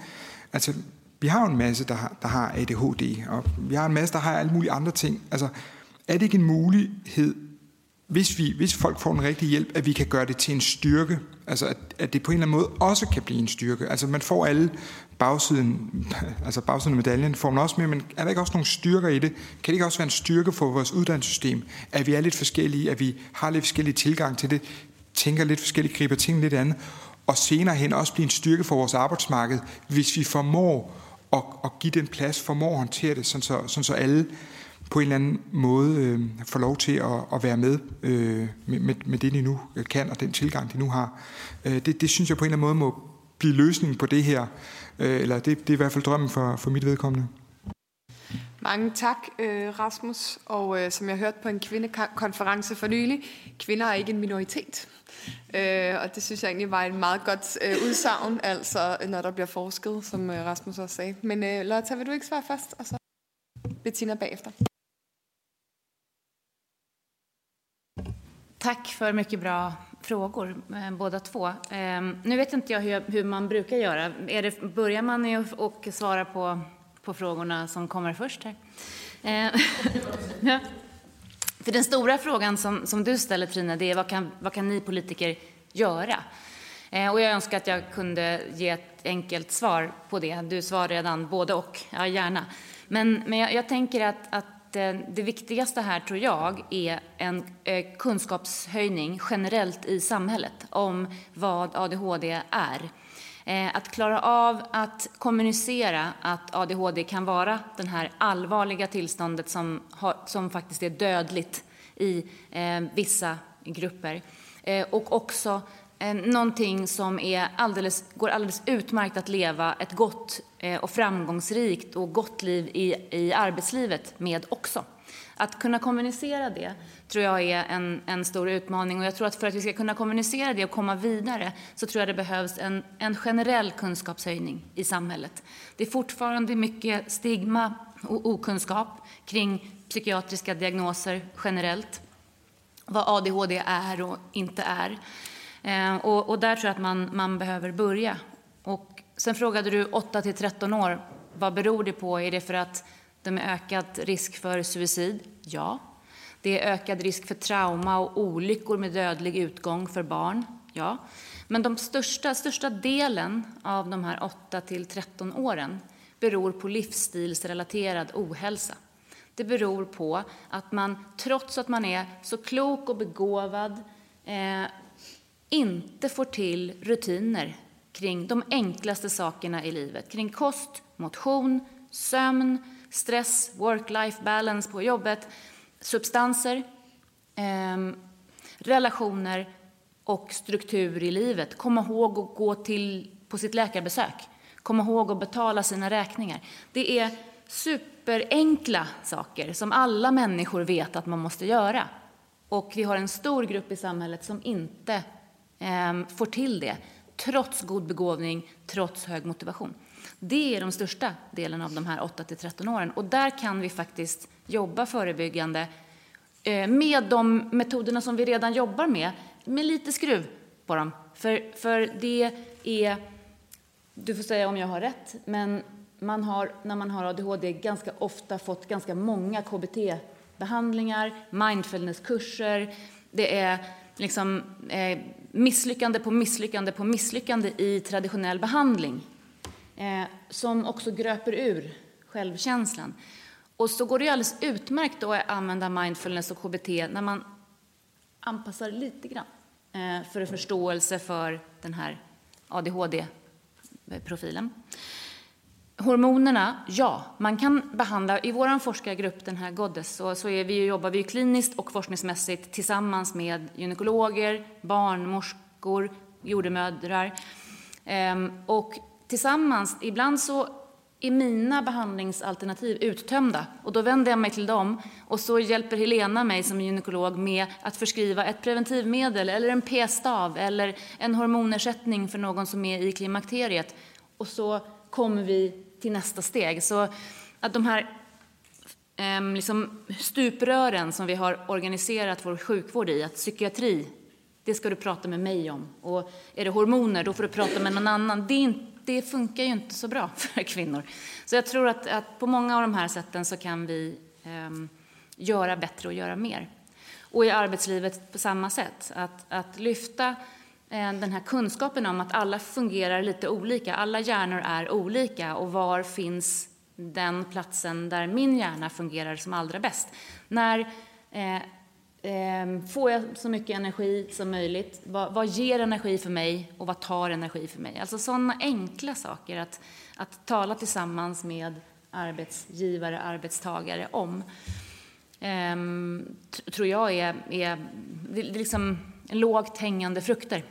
altså vi har jo en masse, der har, der har ADHD, og vi har en masse, der har alle mulige andre ting. Altså, er det ikke en mulighed hvis, vi, hvis folk får en rigtig hjælp, at vi kan gøre det til en styrke. Altså at, at det på en eller anden måde også kan blive en styrke. Altså man får alle bagsiden, [LAUGHS] altså bagsiden af medaljen, får man også med, men er der ikke også nogle styrker i det? Kan det ikke også være en styrke for vores uddannelsessystem? At vi er lidt forskellige, at vi har lidt forskellige tilgang til det, tænker lidt forskelligt, griber ting lidt andet, og senere hen også blive en styrke for vores arbejdsmarked, hvis vi formår at, at give den plads, formår at håndtere det, sådan så, sådan så alle på en eller anden måde øh, får lov til at, at være med, øh, med, med, det, de nu øh, kan, og den tilgang, de nu har. Øh, det, det synes jeg på en eller anden måde må blive løsningen på det her, øh, eller det, det er i hvert fald drømmen for, for mit vedkommende. Mange tak, øh, Rasmus. Og øh, som jeg hørte på en kvindekonference for nylig, kvinder er ikke en minoritet. Øh, og det synes jeg egentlig var en meget godt øh, udsagn, altså når der bliver forsket, som øh, Rasmus også sagde. Men øh, Lotta, vil du ikke svare først, og så Bettina bagefter? Tack för mycket bra frågor, eh, båda två. Ehm, nu vet inte jag hur, man brukar göra. Är det, börjar man med att svara på, på frågorna som kommer först? Här? Ehm, [LAUGHS] ja. För den stora frågan som, som du ställer, Trina, det är vad kan, vad kan ni politiker göra? Ehm, och jag önskar att jag kunde ge ett enkelt svar på det. Du svarar redan både och, ja gärna. Men, men jag, jag tänker att, att Eh, det viktigaste här tror jag är en eh, kunskapshöjning generellt i samhället om vad ADHD är. Eh, att klara av att kommunicera att ADHD kan vara det här allvarliga tillståndet som, har, som faktiskt är dödligt i eh, vissa grupper. Eh, Och också Eh, någonting som är alldeles, går alldeles utmärkt att leva ett gott eh, och framgångsrikt och gott liv i, i arbetslivet med också. Att kunna kommunicera det tror jag är en, en stor utmaning och jag tror att för att vi ska kunna kommunicera det och komma vidare så tror jag det behövs en, en generell kunskapshöjning i samhället. Det är fortfarande mycket stigma och okunskap kring psykiatriska diagnoser generellt, vad ADHD är och inte är. Eh, och, och, där tror jag att man, man behöver börja. Och sen frågade du 8 till 13 år, vad beror det på? Är det för att de är ökad risk för suicid? Ja. Det är ökad risk för trauma och olyckor med dödlig utgång för barn? Ja. Men de största, största delen av de här 8 till 13 åren beror på livsstilsrelaterad ohälsa. Det beror på att man, trots att man är så klok och begåvad, eh, inte får till rutiner kring de enklaste sakerna i livet. Kring kost, motion, sömn, stress, work-life balance på jobbet, substanser, eh, relationer och struktur i livet. Komma ihåg att gå till, på sitt läkarbesök. Komma ihåg att betala sina räkningar. Det är superenkla saker som alla människor vet att man måste göra. Och vi har en stor grupp i samhället som inte Ehm, får till det, trots god begåvning, trots hög motivation. Det är de största delen av de här 8-13 åren. Och där kan vi faktiskt jobba förebyggande eh, med de metoderna som vi redan jobbar med, med lite skruv på dem. För, för det är, du får säga om jag har rätt, men man har, när man har ADHD ganska ofta fått ganska många KBT-behandlingar, mindfulnesskurser. Det är liksom eh, misslyckande på misslyckande på misslyckande i traditionell behandling eh, som också gröper ur självkänslan. Och så går det ju alldeles utmärkt att använda mindfulness och KBT när man anpassar lite grann eh, för en förståelse för den här ADHD-profilen. Hormonerna, ja, man kan behandla, i vår forskargrupp, den här Goddess, så, så är vi, jobbar vi kliniskt och forskningsmässigt tillsammans med gynekologer, barnmorskor, jordemödrar. Ehm, och tillsammans, ibland så är mina behandlingsalternativ uttömda. Och då vänder jag mig till dem. Och så hjälper Helena mig som gynekolog med att förskriva ett preventivmedel eller en p-stav eller en hormonersättning för någon som är i klimakteriet. Och så kommer vi till nästa steg. Så att de här eh, liksom stuprören som vi har organiserat vår sjukvård i, att psykiatri, det ska du prata med mig om. Och är det hormoner, då får du prata med någon annan. Det, inte, det funkar ju inte så bra [LAUGHS] för kvinnor. Så jag tror att, att på många av de här sätten så kan vi eh, göra bättre och göra mer. Och i arbetslivet på samma sätt, att, att lyfta Ehm, den här kunskapen om att alla fungerar lite olika, alla hjärnor är olika och var finns den platsen där min hjärna fungerar som allra bäst? När eh, eh, får jag så mycket energi som möjligt? Vad, vad, ger energi för mig och vad tar energi för mig? Alltså sådana enkla saker att, att tala tillsammans med arbetsgivare, arbetstagare om. Eh, tror jag är, är liksom lågt hängande frukter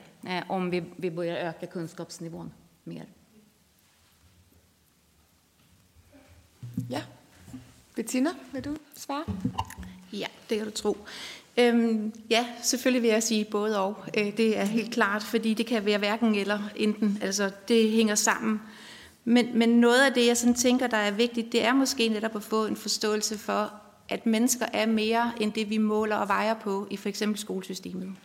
om vi, vi börjar öka kunskapsnivån mer. Ja. Bettina, vil du svare? Ja, det kan du tro. Øhm, ja, selvfølgelig vil jeg sige både og. Øh, det er helt klart, fordi det kan være hverken eller enten. Altså, det hænger sammen. Men, men noget af det, jeg sådan tænker, der er vigtigt, det er måske netop at få en forståelse for, at mennesker er mere end det, vi måler og vejer på i for eksempel skolesystemet.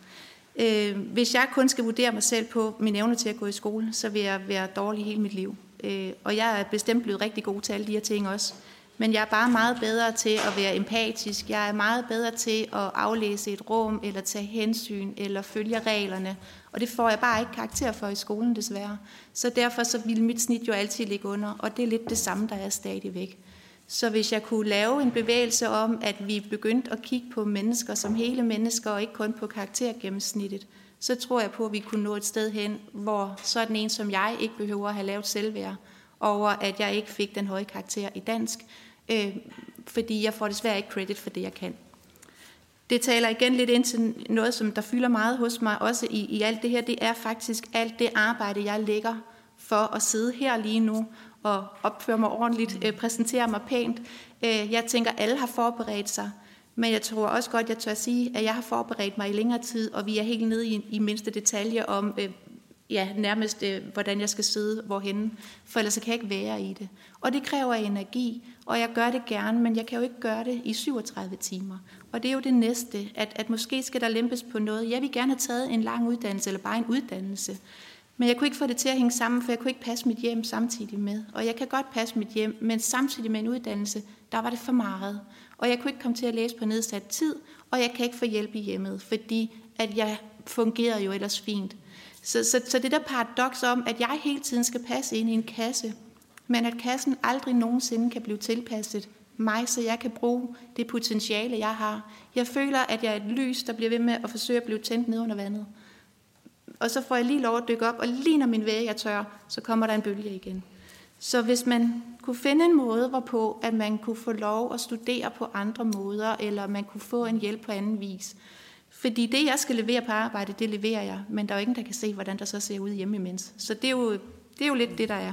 Øh, hvis jeg kun skal vurdere mig selv på min evne til at gå i skole, så vil jeg være dårlig hele mit liv. Øh, og jeg er bestemt blevet rigtig god til alle de her ting også. Men jeg er bare meget bedre til at være empatisk. Jeg er meget bedre til at aflæse et rum, eller tage hensyn, eller følge reglerne. Og det får jeg bare ikke karakter for i skolen, desværre. Så derfor så vil mit snit jo altid ligge under, og det er lidt det samme, der er stadigvæk. Så hvis jeg kunne lave en bevægelse om, at vi begyndte at kigge på mennesker som hele mennesker, og ikke kun på karaktergennemsnittet, så tror jeg på, at vi kunne nå et sted hen, hvor sådan en som jeg ikke behøver at have lavet selvværd over, at jeg ikke fik den høje karakter i dansk, øh, fordi jeg får desværre ikke credit for det, jeg kan. Det taler igen lidt ind til noget, som der fylder meget hos mig, også i, i alt det her. Det er faktisk alt det arbejde, jeg lægger for at sidde her lige nu og opføre mig ordentligt, øh, præsentere mig pænt. Øh, jeg tænker, at alle har forberedt sig, men jeg tror også godt, jeg tør at sige, at jeg har forberedt mig i længere tid, og vi er helt nede i, i mindste detalje om, øh, ja, nærmest øh, hvordan jeg skal sidde hvorhen, for ellers kan jeg ikke være i det. Og det kræver energi, og jeg gør det gerne, men jeg kan jo ikke gøre det i 37 timer. Og det er jo det næste, at, at måske skal der lempes på noget. Jeg vil gerne have taget en lang uddannelse, eller bare en uddannelse. Men jeg kunne ikke få det til at hænge sammen, for jeg kunne ikke passe mit hjem samtidig med. Og jeg kan godt passe mit hjem, men samtidig med en uddannelse, der var det for meget. Og jeg kunne ikke komme til at læse på nedsat tid, og jeg kan ikke få hjælp i hjemmet, fordi at jeg fungerede jo ellers fint. Så, så, så det der paradoks om, at jeg hele tiden skal passe ind i en kasse, men at kassen aldrig nogensinde kan blive tilpasset mig, så jeg kan bruge det potentiale, jeg har. Jeg føler, at jeg er et lys, der bliver ved med at forsøge at blive tændt ned under vandet og så får jeg lige lov at dykke op, og lige når min væg er tør, så kommer der en bølge igen. Så hvis man kunne finde en måde, hvorpå at man kunne få lov at studere på andre måder, eller man kunne få en hjælp på anden vis. Fordi det, jeg skal levere på arbejde, det leverer jeg, men der er jo ingen, der kan se, hvordan der så ser ud hjemme imens. Så det er jo, det er jo lidt det, der er.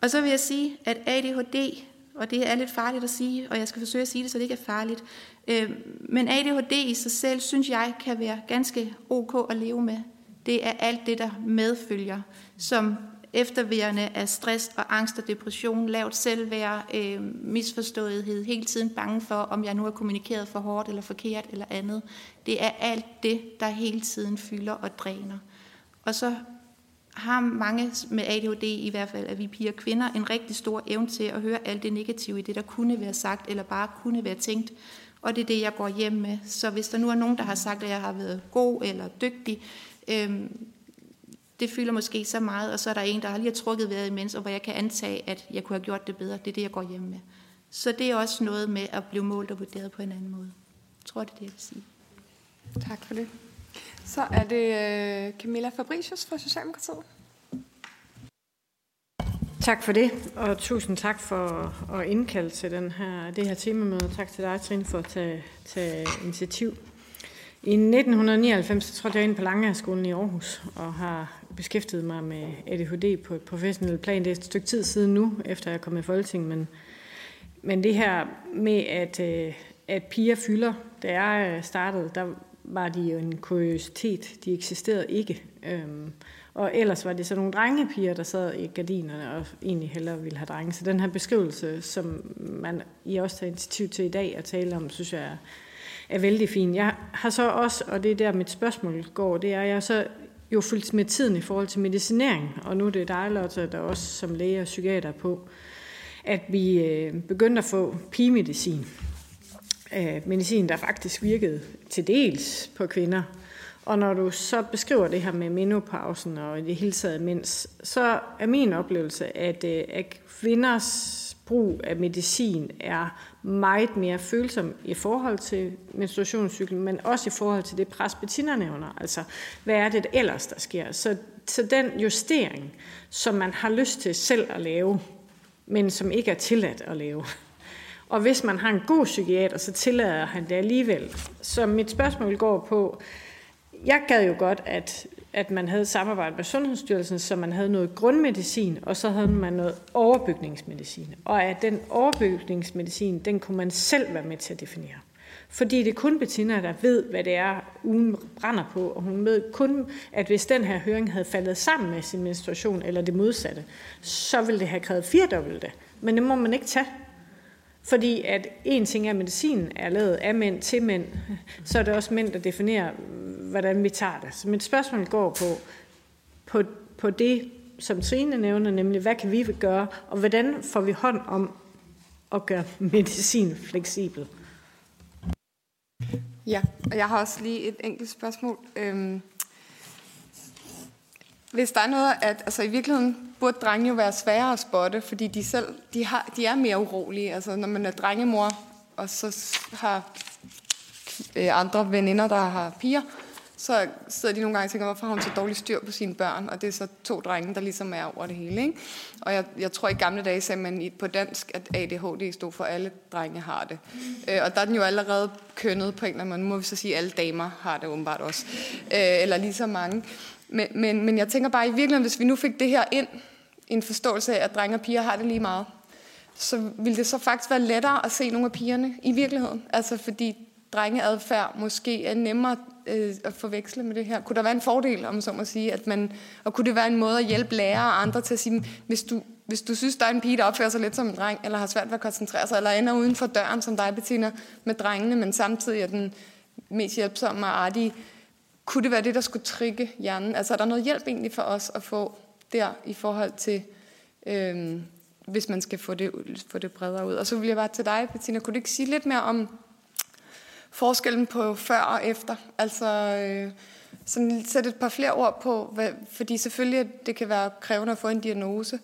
Og så vil jeg sige, at ADHD, og det er lidt farligt at sige, og jeg skal forsøge at sige det, så det ikke er farligt, Øh, men ADHD i sig selv, synes jeg, kan være ganske ok at leve med. Det er alt det, der medfølger, som efterværende af stress og angst og depression, lavt selvværd, øh, misforståethed, hele tiden bange for, om jeg nu har kommunikeret for hårdt eller forkert eller andet. Det er alt det, der hele tiden fylder og dræner. Og så har mange med ADHD, i hvert fald at vi piger kvinder, en rigtig stor evne til at høre alt det negative i det, der kunne være sagt, eller bare kunne være tænkt. Og det er det, jeg går hjem med. Så hvis der nu er nogen, der har sagt, at jeg har været god eller dygtig, øh, det fylder måske så meget, og så er der en, der har lige trukket vejret imens, og hvor jeg kan antage, at jeg kunne have gjort det bedre. Det er det, jeg går hjem med. Så det er også noget med at blive målt og vurderet på en anden måde. Jeg tror, det er det, jeg vil sige. Tak for det. Så er det øh, Camilla Fabricius fra Socialdemokratiet. Tak for det, og tusind tak for at indkalde til den her, det her temamøde. Tak til dig, Trine, for at tage, tage initiativ. I 1999 så trådte jeg ind på Langeskolen i Aarhus og har beskæftiget mig med ADHD på et professionelt plan. Det er et stykke tid siden nu, efter jeg er kommet i Folketinget, men, men det her med, at, øh, at piger fylder, da jeg øh, startede, der var de jo en kuriositet. De eksisterede ikke. Øhm, og ellers var det så nogle drengepiger, der sad i gardinerne og egentlig hellere ville have drenge. Så den her beskrivelse, som man I også tager initiativ til i dag at tale om, synes jeg er, er vældig fin. Jeg har så også, og det er der mit spørgsmål går, det er, jeg så jo fulgt med tiden i forhold til medicinering, og nu er det dig, Lotte, der også som læge og psykiater på, at vi øh, begyndte at få pigemedicin. Øh, medicin, der faktisk virkede til dels på kvinder. Og når du så beskriver det her med menopausen og det hele taget mens, så er min oplevelse, at, øh, at kvinders brug af medicin er meget mere følsom i forhold til menstruationscyklen, men også i forhold til det pres, Bettina nævner. Altså, hvad er det ellers, der sker? Så, så den justering, som man har lyst til selv at lave, men som ikke er tilladt at lave. Og hvis man har en god psykiater, så tillader han det alligevel. Så mit spørgsmål går på, jeg gad jo godt, at at man havde samarbejdet med Sundhedsstyrelsen, så man havde noget grundmedicin, og så havde man noget overbygningsmedicin. Og at den overbygningsmedicin, den kunne man selv være med til at definere. Fordi det er kun Bettina, der ved, hvad det er, ugen brænder på, og hun ved kun, at hvis den her høring havde faldet sammen med sin menstruation, eller det modsatte, så ville det have krævet firedobbelte. Men det må man ikke tage. Fordi at en ting er, at medicinen er lavet af mænd til mænd, så er det også mænd, der definerer, hvordan vi tager det. Så mit spørgsmål går på, på, på det, som Trine nævner, nemlig hvad kan vi gøre, og hvordan får vi hånd om at gøre [LAUGHS] medicin fleksibel? Ja, og jeg har også lige et enkelt spørgsmål. Øhm, hvis der er noget, at altså i virkeligheden burde drenge jo være sværere at spotte, fordi de selv de har, de er mere urolige. Altså når man er drengemor, og så har øh, andre veninder, der har piger, så sidder de nogle gange og tænker, hvorfor har hun så dårligt styr på sine børn? Og det er så to drenge, der ligesom er over det hele. Ikke? Og jeg, jeg tror i gamle dage sagde man på dansk, at ADHD stod for, at alle drenge har det. Øh, og der er den jo allerede kønnet på en eller anden måde. Nu må vi så sige, at alle damer har det åbenbart også. Øh, eller lige så mange. Men, men, men jeg tænker bare i virkeligheden, hvis vi nu fik det her ind, en forståelse af, at drenge og piger har det lige meget, så ville det så faktisk være lettere at se nogle af pigerne i virkeligheden. Altså fordi drengeadfærd måske er nemmere øh, at forveksle med det her. Kunne der være en fordel, om så må sige, at man, og kunne det være en måde at hjælpe lærere og andre til at sige, hvis du, hvis du synes, der er en pige, der opfører sig lidt som en dreng, eller har svært ved at koncentrere sig, eller ender uden for døren, som dig, Bettina, med drengene, men samtidig er den mest hjælpsomme og artige, kunne det være det, der skulle trigge hjernen? Altså er der noget hjælp egentlig for os at få der i forhold til, øhm, hvis man skal få det, få det bredere ud? Og så vil jeg bare til dig, Bettina, kunne du ikke sige lidt mere om forskellen på før og efter? Altså øh, sådan sætte et par flere ord på, hvad, fordi selvfølgelig det kan være krævende at få en diagnose,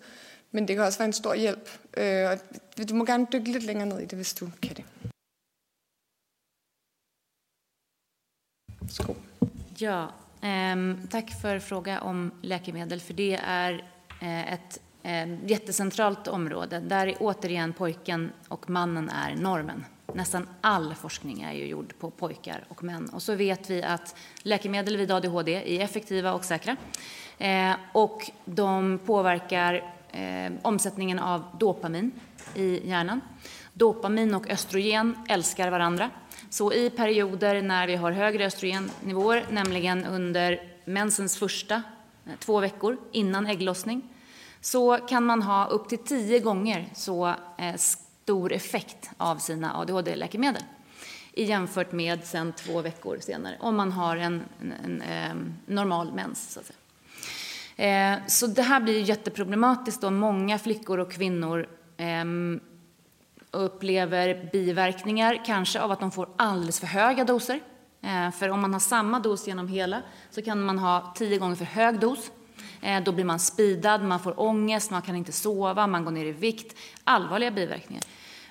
men det kan også være en stor hjælp. Øh, og du må gerne dykke lidt længere ned i det, hvis du kan det. Skål. Ja, eh, tack för fråga om läkemedel, för det är eh, ett eh, jättecentralt område. Där är återigen pojken och mannen är normen. nästan all forskning är ju gjord på pojkar och män. Och så vet vi att läkemedel vid ADHD är effektiva och säkra. Eh, och de påverkar eh, omsättningen av dopamin i hjärnan. Dopamin och östrogen älskar varandra. Så i perioder när vi har högre östrogennivåer, nämligen under mensens första eh, två veckor innan ägglossning, så kan man ha upp till tio gånger så eh, stor effekt av sina ADHD-läkemedel jämfört med sen två veckor senare, om man har en, en, en, en normal mens. Så, att säga. Eh, så det här blir jätteproblematiskt då många flickor och kvinnor eh, upplever biverkningar, kanske av att de får alldeles för höga doser. Eh, för om man har samma dos genom hela så kan man ha tio gånger för hög dos. Eh, då blir man spidad, man får ångest, man kan inte sova, man går ner i vikt. Allvarliga biverkningar.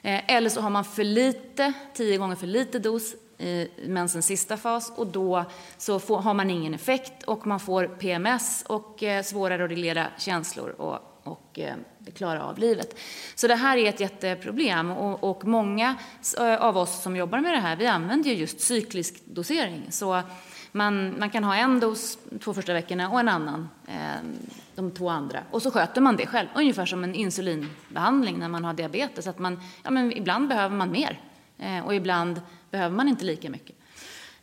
Eh, eller så har man för lite, tio gånger för lite dos i mensens sista fas och då så får, har man ingen effekt och man får PMS och eh, svårare att reglera känslor och, och eh, klara av livet. Så det här är ett jätteproblem och, och många eh, av oss som jobbar med det här, vi använder ju just cyklisk dosering. Så man, man kan ha en dos två första veckorna och en annan eh, de två andra. Och så sköter man det själv, ungefär som en insulinbehandling när man har diabetes. Att man, ja, men ibland behöver man mer eh, och ibland behöver man inte lika mycket.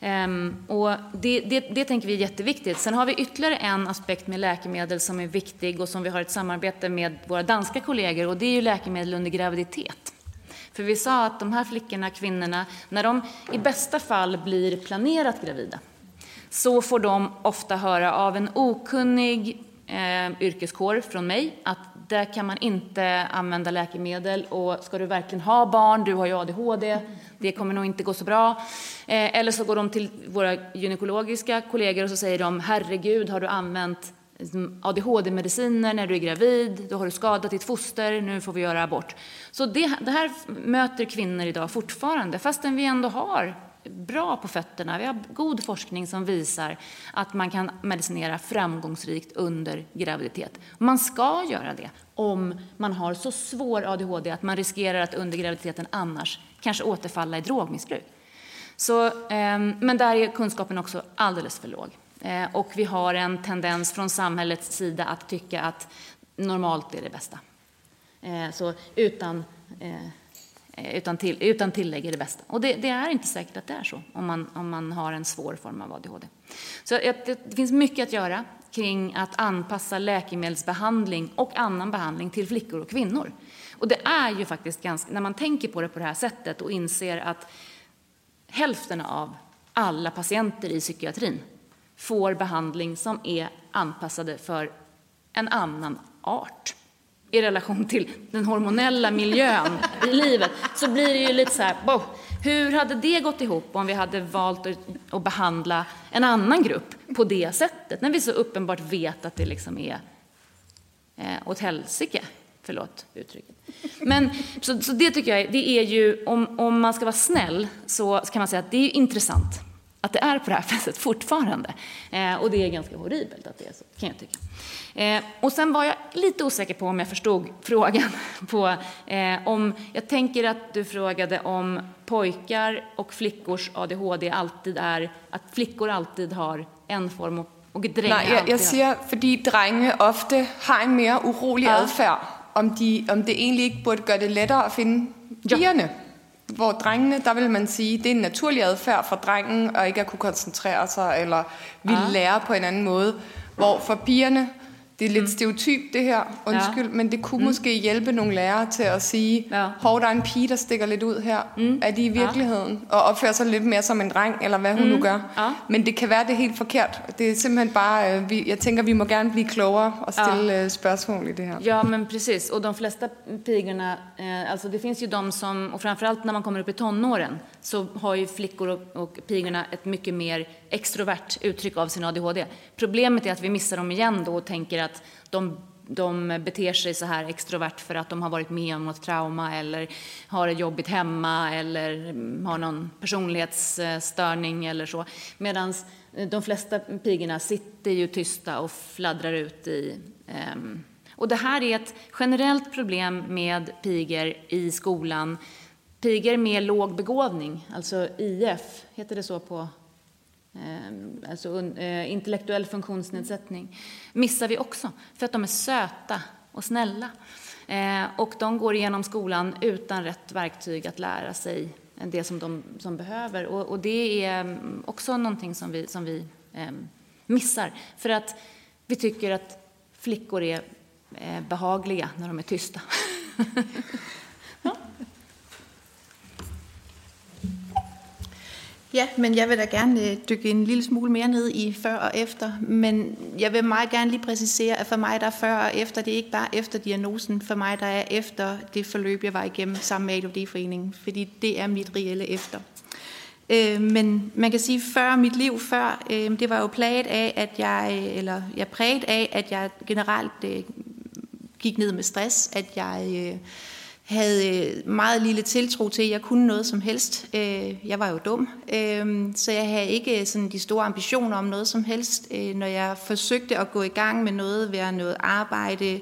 Um, och det, det, det, tänker vi är jätteviktigt. Sen har vi ytterligare en aspekt med läkemedel som är viktig och som vi har ett samarbete med våra danska kollegor och det är ju läkemedel under graviditet. För vi sa att de här flickorna, kvinnorna, när de i bästa fall blir planerat gravida så får de ofta höra av en okunnig eh, yrkeskår från mig att där kan man inte använda läkemedel och ska du verkligen ha barn, du har ju ADHD, det kommer nog inte gå så bra. Eh, eller så går de till våra gynekologiska kollegor och så säger de herregud, har du använt liksom, ADHD-mediciner när du är gravid, då har du skadat ditt foster, nu får vi göra abort. Så det, det här möter kvinnor idag fortfarande, fastän vi ändå har bra på fötterna. Vi har god forskning som visar att man kan medicinera framgångsrikt under graviditet. Man ska göra det om man har så svår ADHD att man riskerar att under graviditeten annars kanske återfalla i drogmissbruk. Så, ehm, men där är kunskapen också alldeles för låg. Eh, och vi har en tendens från samhällets sida att tycka att normalt är det bästa. Eh, så utan eh, utan, till, utan tillägg är det bästa. Och det, det, är inte säkert att det är så om man, om man har en svår form av ADHD. Så det, det finns mycket att göra kring att anpassa läkemedelsbehandling och annan behandling till flickor och kvinnor. Och det är ju faktiskt ganska, när man tänker på det på det här sättet och inser att hälften av alla patienter i psykiatrin får behandling som är anpassade för en annan art i relation till den hormonella miljön i livet så blir det ju lite så här, boh, hur hade det gått ihop om vi hade valt att, behandla en annan grupp på det sättet när vi så uppenbart vet att det liksom är eh, åt helsike? Förlåt uttrycket. Men, så, så det tycker jag, det är ju, om, om man ska vara snäll så kan man säga att det är intressant att det är på det här [LAUGHS] sättet fortfarande. Eh, och det är ganska horribelt att det är så, kan jag tycka. Eh, och sen var jag lite osäker på om jag förstod frågan. [LAUGHS] På, eh, om, jag tänker att du frågade om pojkar och flickors ADHD alltid är, att flickor alltid har en form och, och drängar Nej, jag, jag siger, fordi drenge ofte har en mer orolig ja. adfærd, om, de, om det egentlig ikke burde gøre det lettere at finde pigerne. Ja. Hvor drengene, der vil man sige, det er en naturlig adfærd for drengen at ikke at kunne koncentrere sig, eller vil ja. lære på en anden måde. Hvor for pigerne, det er lidt mm. stereotyp det her, undskyld, ja. men det kunne mm. måske hjælpe nogle lærere til at sige, ja. hov, der er en pige, der stikker lidt ud her. Mm. Er de i virkeligheden? Ja. Og opfører sig lidt mere som en dreng, eller hvad hun mm. nu gør. Ja. Men det kan være, det er helt forkert. Det är simpelthen bara, øh, vi, jag tänker vi må gerne bli klogare och ställa ja. Øh, spørgsmål i det här. Ja, men precis. Och de flesta pigorna, eh, alltså det finns ju de som, och framförallt när man kommer upp i tonåren, så har ju flickor och, och pigorna ett mycket mer extrovert uttryck av sin ADHD. Problemet är att vi missar dem igen då och tänker att de de beter sig så här extrovert för att de har varit med om något trauma eller har det jobbigt hemma eller mm, har någon personlighetsstörning eller så. Medan eh, de flesta pigorna sitter ju tysta och fladdrar ut i... Um, och det här är ett generellt problem med pigor i skolan pigor med låg begåvning, alltså IF, heter det så på eh, alltså eh, intellektuell funktionsnedsättning, missar vi också för att de är söta och snälla. Eh, och de går igenom skolan utan rätt verktyg att lära sig det som de som behöver. Och, och det är mm, också någonting som vi, som vi eh, missar. För att vi tycker att flickor är eh, behagliga när de är tysta. [LAUGHS] Ja, men jeg vil da gerne øh, dykke en lille smule mere ned i før og efter. Men jeg vil meget gerne lige præcisere, at for mig der er før og efter, det er ikke bare efter diagnosen. For mig der er efter det forløb, jeg var igennem sammen med ADHD-foreningen. Fordi det er mit reelle efter. Øh, men man kan sige, før mit liv før, øh, det var jo plaget af, at jeg, øh, eller jeg præget af, at jeg generelt øh, gik ned med stress, at jeg havde øh, meget lille tiltro til, at jeg kunne noget som helst. Øh, jeg var jo dum, øh, så jeg havde ikke sådan de store ambitioner om noget som helst. Når jeg forsøgte at gå i gang med noget, være noget arbejde,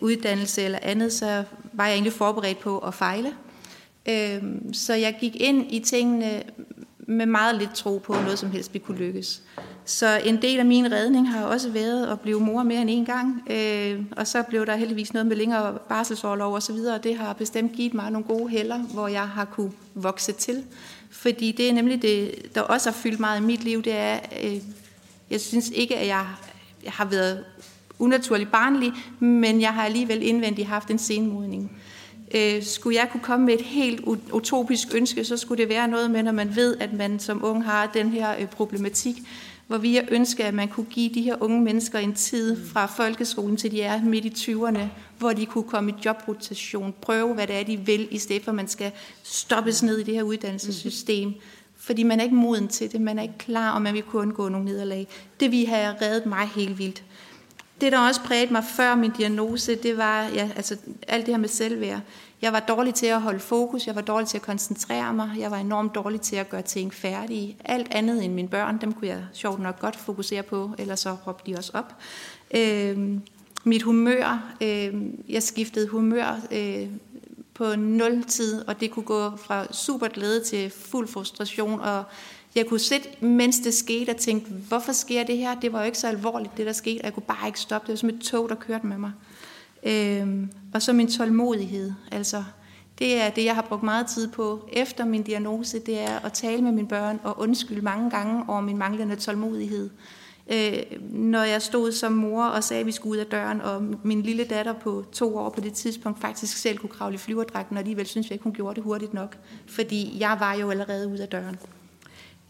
uddannelse eller andet, så var jeg egentlig forberedt på at fejle. Så jeg gik ind i tingene med meget lidt tro på, noget som helst vi kunne lykkes. Så en del af min redning har også været at blive mor mere end en gang. Øh, og så blev der heldigvis noget med længere barselsårlov og så videre, og det har bestemt givet mig nogle gode heller, hvor jeg har kunne vokse til. Fordi det er nemlig det, der også har fyldt meget i mit liv, det er, øh, jeg synes ikke, at jeg, jeg har været unaturligt barnlig, men jeg har alligevel indvendigt haft en senmodning. Øh, skulle jeg kunne komme med et helt utopisk ønske, så skulle det være noget med, når man ved, at man som ung har den her øh, problematik, hvor vi har ønsket, at man kunne give de her unge mennesker en tid fra folkeskolen til de er midt i 20'erne, hvor de kunne komme i jobrotation, prøve, hvad det er, de vil, i stedet for, at man skal stoppes ned i det her uddannelsessystem. Fordi man er ikke moden til det, man er ikke klar, og man vil kunne undgå nogle nederlag. Det vi have reddet mig helt vildt. Det, der også prægede mig før min diagnose, det var ja, altså, alt det her med selvværd. Jeg var dårlig til at holde fokus, jeg var dårlig til at koncentrere mig, jeg var enormt dårlig til at gøre ting færdige. Alt andet end mine børn, dem kunne jeg sjovt nok godt fokusere på, ellers så råbte de også op. Øh, mit humør, øh, jeg skiftede humør øh, på nul tid, og det kunne gå fra super glæde til fuld frustration, og jeg kunne sætte, mens det skete, og tænke, hvorfor sker det her? Det var jo ikke så alvorligt, det der skete, og jeg kunne bare ikke stoppe. Det var som et tog, der kørte med mig. Øhm, og så min tålmodighed. Altså, det er det, jeg har brugt meget tid på efter min diagnose, det er at tale med mine børn og undskylde mange gange over min manglende tålmodighed. Øh, når jeg stod som mor og sagde, at vi skulle ud af døren, og min lille datter på to år på det tidspunkt faktisk selv kunne kravle i flyverdragten, og alligevel synes jeg ikke, hun gjorde det hurtigt nok, fordi jeg var jo allerede ud af døren.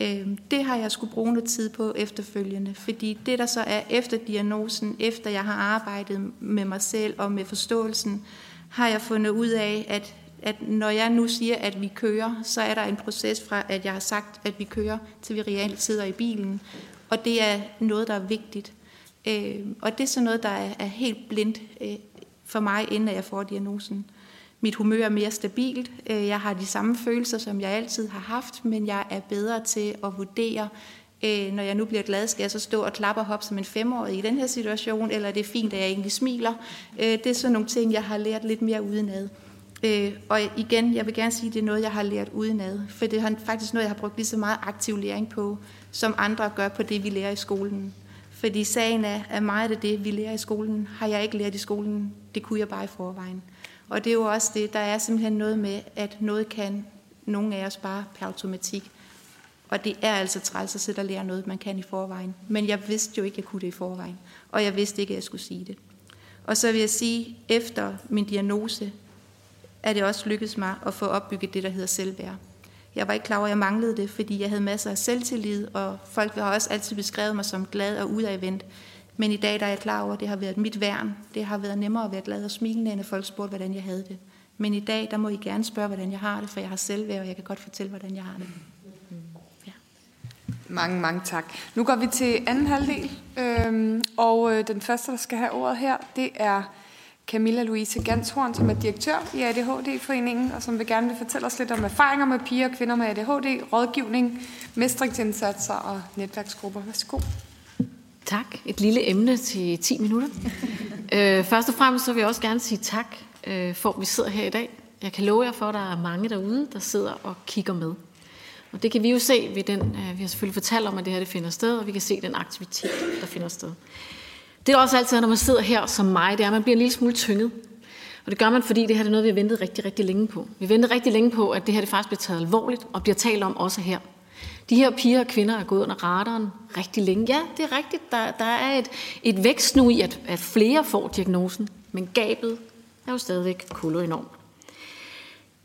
Øh, det har jeg skulle bruge noget tid på efterfølgende, fordi det der så er efter diagnosen, efter jeg har arbejdet med mig selv og med forståelsen, har jeg fundet ud af, at, at når jeg nu siger, at vi kører, så er der en proces fra, at jeg har sagt, at vi kører, til vi reelt sidder i bilen. Og det er noget, der er vigtigt. Øh, og det er sådan noget, der er, er helt blindt øh, for mig, inden jeg får diagnosen. Mit humør er mere stabilt. Øh, jeg har de samme følelser, som jeg altid har haft, men jeg er bedre til at vurdere, øh, når jeg nu bliver glad, skal jeg så stå og klappe og hoppe som en femårig i den her situation, eller er det fint, at jeg egentlig smiler? Øh, det er sådan nogle ting, jeg har lært lidt mere udenad. Øh, og igen, jeg vil gerne sige, at det er noget, jeg har lært udenad, for det er faktisk noget, jeg har brugt lige så meget aktiv læring på, som andre gør på det, vi lærer i skolen. Fordi sagen er, at meget af det, vi lærer i skolen, har jeg ikke lært i skolen. Det kunne jeg bare i forvejen. Og det er jo også det, der er simpelthen noget med, at noget kan nogle af os bare per automatik. Og det er altså træls at sidde og lære noget, man kan i forvejen. Men jeg vidste jo ikke, at jeg kunne det i forvejen. Og jeg vidste ikke, at jeg skulle sige det. Og så vil jeg sige, efter min diagnose, er det også lykkedes mig at få opbygget det, der hedder selvværd. Jeg var ikke klar over, at jeg manglede det, fordi jeg havde masser af selvtillid, og folk har også altid beskrevet mig som glad og udadvendt. Men i dag der er jeg klar over, at det har været mit værn. Det har været nemmere at være glad og smilende, end folk spurgte, hvordan jeg havde det. Men i dag, der må I gerne spørge, hvordan jeg har det, for jeg har selvværd, og jeg kan godt fortælle, hvordan jeg har det. Ja. Mange, mange tak. Nu går vi til anden halvdel, øhm, og øh, den første, der skal have ordet her, det er Camilla Louise Ganshorn, som er direktør i ADHD-foreningen, og som vil gerne vil fortælle os lidt om erfaringer med piger og kvinder med ADHD, rådgivning, mestringsindsatser og netværksgrupper. Værsgo. Tak. Et lille emne til 10 minutter. [LAUGHS] øh, først og fremmest så vil jeg også gerne sige tak øh, for, at vi sidder her i dag. Jeg kan love jer for, at der er mange derude, der sidder og kigger med. Og det kan vi jo se ved den, øh, vi har selvfølgelig fortalt om, at det her det finder sted, og vi kan se den aktivitet, der finder sted. Det er også altid, når man sidder her som mig, det er, at man bliver en lille smule tynget. Og det gør man, fordi det her er noget, vi har ventet rigtig, rigtig længe på. Vi ventet rigtig længe på, at det her det faktisk bliver taget alvorligt og bliver talt om også her. De her piger og kvinder er gået under radaren rigtig længe. Ja, det er rigtigt. Der, der er et, et vækst nu i, at, at flere får diagnosen, men gabet er jo stadigvæk kolo enormt.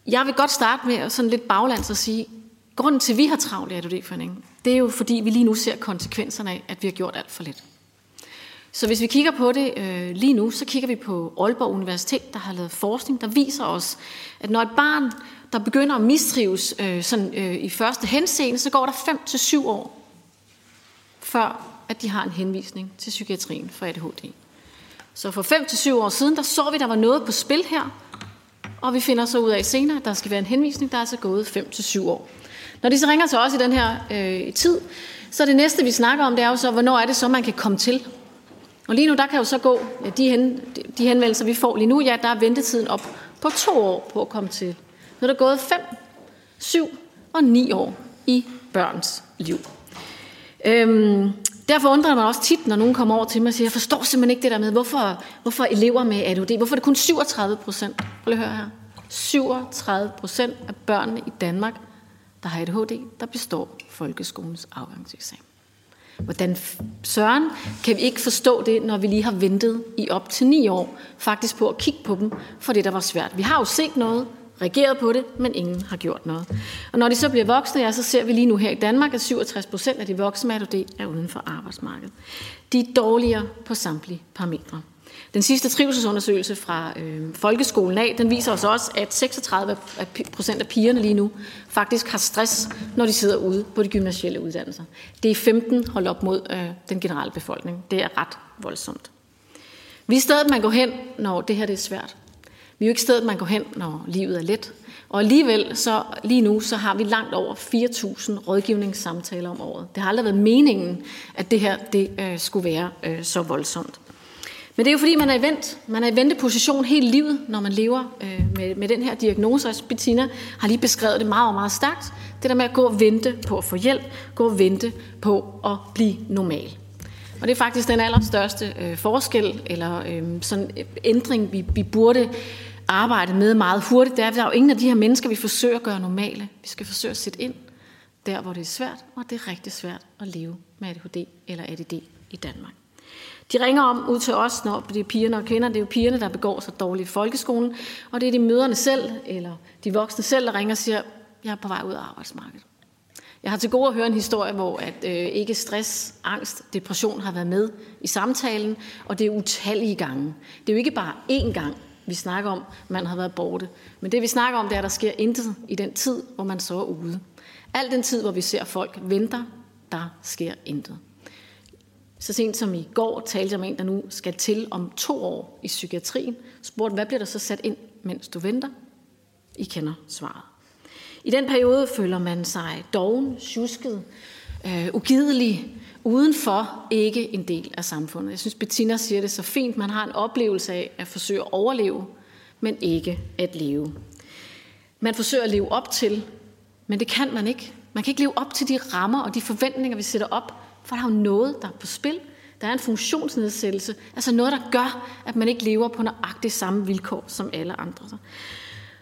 Jeg vil godt starte med sådan lidt baglands at sige, grunden til, at vi har travlt i ADD-foreningen, det er jo fordi, vi lige nu ser konsekvenserne af, at vi har gjort alt for lidt. Så hvis vi kigger på det øh, lige nu, så kigger vi på Aalborg Universitet, der har lavet forskning, der viser os, at når et barn, der begynder at mistrives øh, sådan, øh, i første henseende, så går der 5 til 7 år, før at de har en henvisning til psykiatrien for ADHD. Så for 5 til 7 år siden, der så vi, der var noget på spil her, og vi finder så ud af senere, at der skal være en henvisning, der er altså gået 5 til 7 år. Når de så ringer til os i den her øh, tid, så det næste, vi snakker om, det er jo så, hvornår er det så, man kan komme til og lige nu, der kan jo så gå, ja, de, hen, de henvendelser, vi får lige nu, ja, der er ventetiden op på to år på at komme til. Nu er der gået fem, syv og ni år i børns liv. Øhm, derfor undrer jeg mig også tit, når nogen kommer over til mig og siger, jeg forstår simpelthen ikke det der med, hvorfor, hvorfor elever med ADHD, hvorfor er det kun 37 procent? Prøv lige at høre her. 37 procent af børnene i Danmark, der har ADHD, der består folkeskolens afgangseksamen. Hvordan søren kan vi ikke forstå det, når vi lige har ventet i op til ni år, faktisk på at kigge på dem, for det der var svært. Vi har jo set noget, reageret på det, men ingen har gjort noget. Og når de så bliver voksne, ja, så ser vi lige nu her i Danmark, at 67 procent af de voksne med ADHD er uden for arbejdsmarkedet. De er dårligere på samtlige parametre. Den sidste trivselsundersøgelse fra øh, folkeskolen af, den viser os også, at 36 procent af pigerne lige nu faktisk har stress, når de sidder ude på de gymnasielle uddannelser. Det er 15 hold op mod øh, den generelle befolkning. Det er ret voldsomt. Vi er stedet, man går hen, når det her det er svært. Vi er jo ikke stedet, man går hen, når livet er let. Og alligevel, så lige nu, så har vi langt over 4.000 rådgivningssamtaler om året. Det har aldrig været meningen, at det her det, øh, skulle være øh, så voldsomt. Men det er jo fordi, man er i vent. Man er i venteposition hele livet, når man lever øh, med, med den her diagnose. Og Bettina har lige beskrevet det meget, meget stærkt. Det der med at gå og vente på at få hjælp, gå og vente på at blive normal. Og det er faktisk den allerstørste øh, forskel, eller øh, sådan ændring, vi, vi burde arbejde med meget hurtigt. Det er, at der er jo ingen af de her mennesker, vi forsøger at gøre normale. Vi skal forsøge at sætte ind der, hvor det er svært, og det er rigtig svært at leve med ADHD eller ADD i Danmark. De ringer om ud til os, når det er pigerne og kvinder. Det er jo pigerne, der begår sig dårligt i folkeskolen. Og det er de møderne selv, eller de voksne selv, der ringer og siger, jeg er på vej ud af arbejdsmarkedet. Jeg har til gode at høre en historie, hvor at, øh, ikke stress, angst, depression har været med i samtalen, og det er utallige gange. Det er jo ikke bare én gang, vi snakker om, man har været borte. Men det vi snakker om, det er, at der sker intet i den tid, hvor man så er ude. Al den tid, hvor vi ser folk venter, der sker intet. Så sent som i går talte jeg med en, der nu skal til om to år i psykiatrien. Spurgte, hvad bliver der så sat ind, mens du venter? I kender svaret. I den periode føler man sig doven, tjusket, øh, ugidelig, udenfor, ikke en del af samfundet. Jeg synes, Bettina siger det så fint. Man har en oplevelse af at forsøge at overleve, men ikke at leve. Man forsøger at leve op til, men det kan man ikke. Man kan ikke leve op til de rammer og de forventninger, vi sætter op for der er jo noget, der er på spil. Der er en funktionsnedsættelse, altså noget, der gør, at man ikke lever på nøjagtigt samme vilkår som alle andre.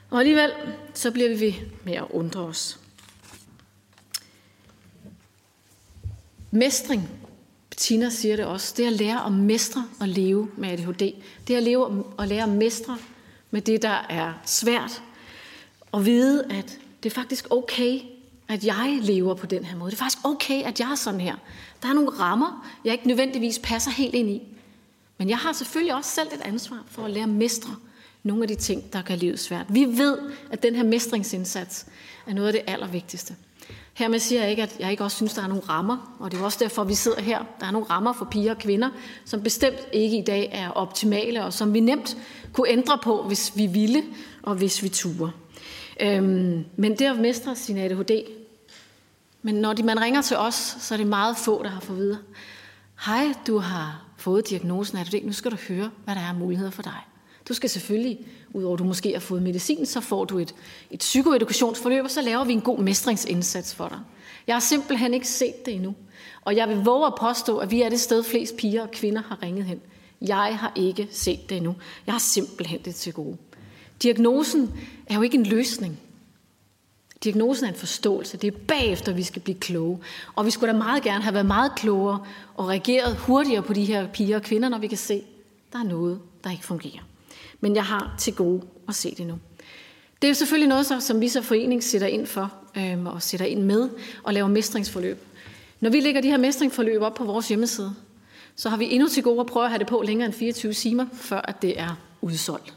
Og alligevel, så bliver vi ved med at undre os. Mestring, Bettina siger det også, det er at lære at mestre og leve med ADHD. Det er at leve og lære at mestre med det, der er svært. Og vide, at det er faktisk okay at jeg lever på den her måde. Det er faktisk okay, at jeg er sådan her. Der er nogle rammer, jeg ikke nødvendigvis passer helt ind i. Men jeg har selvfølgelig også selv et ansvar for at lære at mestre nogle af de ting, der gør livet svært. Vi ved, at den her mestringsindsats er noget af det allervigtigste. Hermed siger jeg ikke, at jeg ikke også synes, der er nogle rammer, og det er også derfor, vi sidder her. Der er nogle rammer for piger og kvinder, som bestemt ikke i dag er optimale, og som vi nemt kunne ændre på, hvis vi ville, og hvis vi turer. Øhm, men det at mestre sin ADHD, men når de, man ringer til os, så er det meget få, der har fået videre. Hej, du har fået diagnosen ADHD, nu skal du høre, hvad der er muligheder for dig. Du skal selvfølgelig, udover at du måske har fået medicin, så får du et, et psykoedukationsforløb, og så laver vi en god mestringsindsats for dig. Jeg har simpelthen ikke set det endnu. Og jeg vil våge at påstå, at vi er det sted, flest piger og kvinder har ringet hen. Jeg har ikke set det endnu. Jeg har simpelthen det til gode. Diagnosen er jo ikke en løsning. Diagnosen er en forståelse. Det er bagefter, vi skal blive kloge. Og vi skulle da meget gerne have været meget klogere og reageret hurtigere på de her piger og kvinder, når vi kan se, at der er noget, der ikke fungerer. Men jeg har til gode at se det nu. Det er jo selvfølgelig noget, som vi så forening sætter ind for, øhm, og sætter ind med, og laver mestringsforløb. Når vi lægger de her mestringsforløb op på vores hjemmeside, så har vi endnu til gode at prøve at have det på længere end 24 timer, før at det er udsolgt.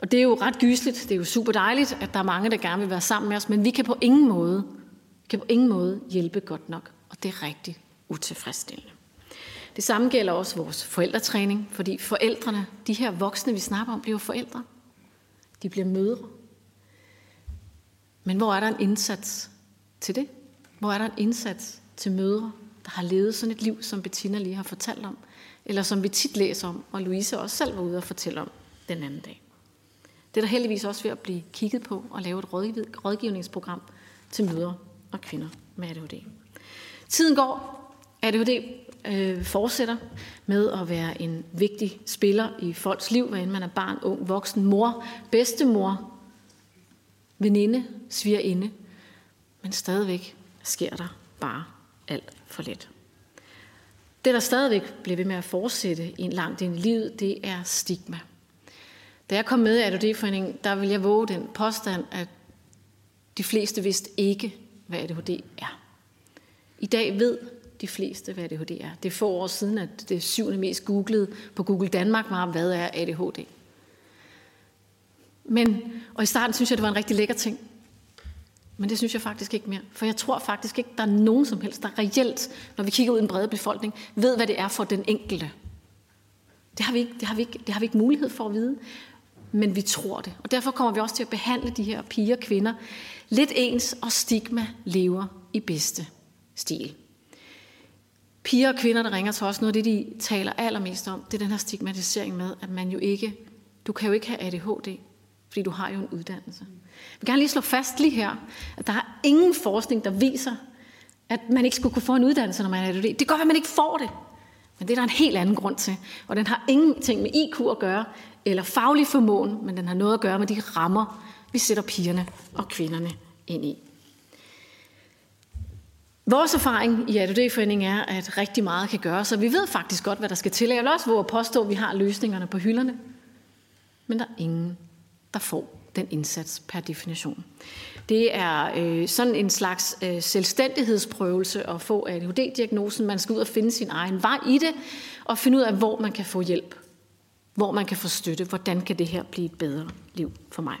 Og det er jo ret gysligt, det er jo super dejligt, at der er mange, der gerne vil være sammen med os, men vi kan på ingen måde, kan på ingen måde hjælpe godt nok, og det er rigtig utilfredsstillende. Det samme gælder også vores forældretræning, fordi forældrene, de her voksne, vi snakker om, bliver forældre. De bliver mødre. Men hvor er der en indsats til det? Hvor er der en indsats til mødre, der har levet sådan et liv, som Bettina lige har fortalt om, eller som vi tit læser om, og Louise også selv var ude og fortælle om den anden dag. Det er der heldigvis også ved at blive kigget på og lave et rådgivningsprogram til mødre og kvinder med ADHD. Tiden går. ADHD øh, fortsætter med at være en vigtig spiller i folks liv, hvad end man er barn, ung, voksen, mor, bedstemor, veninde, svigerinde. Men stadigvæk sker der bare alt for let. Det, der stadigvæk bliver ved med at fortsætte i en langt ind i livet, det er stigma. Da jeg kom med i ADHD-foreningen, der vil jeg våge den påstand, at de fleste vidste ikke, hvad ADHD er. I dag ved de fleste, hvad ADHD er. Det er få år siden, at det syvende mest googlede på Google Danmark var, hvad er ADHD? Men, og i starten synes jeg, det var en rigtig lækker ting. Men det synes jeg faktisk ikke mere. For jeg tror faktisk ikke, der er nogen som helst, der reelt, når vi kigger ud i den brede befolkning, ved, hvad det er for den enkelte. Det har vi ikke, det har vi ikke, det har vi ikke mulighed for at vide. Men vi tror det. Og derfor kommer vi også til at behandle de her piger og kvinder lidt ens, og stigma lever i bedste stil. Piger og kvinder, der ringer til os, noget af det, de taler allermest om, det er den her stigmatisering med, at man jo ikke, du kan jo ikke have ADHD, fordi du har jo en uddannelse. Jeg vil gerne lige slå fast lige her, at der er ingen forskning, der viser, at man ikke skulle kunne få en uddannelse, når man er ADHD. Det kan godt være, at man ikke får det. Men det er der en helt anden grund til. Og den har ingenting med IQ at gøre, eller faglig formåen, men den har noget at gøre med de rammer, vi sætter pigerne og kvinderne ind i. Vores erfaring i ADD-foreningen er, at rigtig meget kan gøres, så vi ved faktisk godt, hvad der skal til. Jeg vil også våge at påstå, at vi har løsningerne på hylderne. Men der er ingen, der får den indsats per definition. Det er øh, sådan en slags øh, selvstændighedsprøvelse at få ADHD-diagnosen. Man skal ud og finde sin egen vej i det, og finde ud af, hvor man kan få hjælp. Hvor man kan få støtte. Hvordan kan det her blive et bedre liv for mig?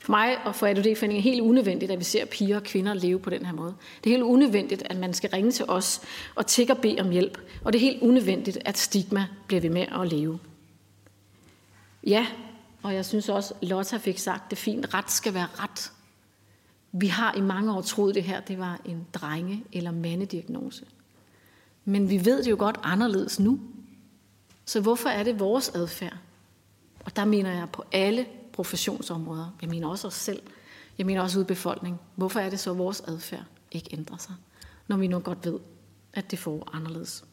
For mig og for ADHD-foreningen er helt unødvendigt, at vi ser piger og kvinder leve på den her måde. Det er helt unødvendigt, at man skal ringe til os og tække og bede om hjælp. Og det er helt unødvendigt, at stigma bliver ved med at leve. Ja, og jeg synes også, Lotta fik sagt det fint, ret skal være ret. Vi har i mange år troet det her, det var en drenge- eller mandediagnose. Men vi ved det jo godt anderledes nu. Så hvorfor er det vores adfærd? Og der mener jeg på alle professionsområder. Jeg mener også os selv. Jeg mener også ud befolkningen. Hvorfor er det så, at vores adfærd ikke ændrer sig, når vi nu godt ved, at det får anderledes?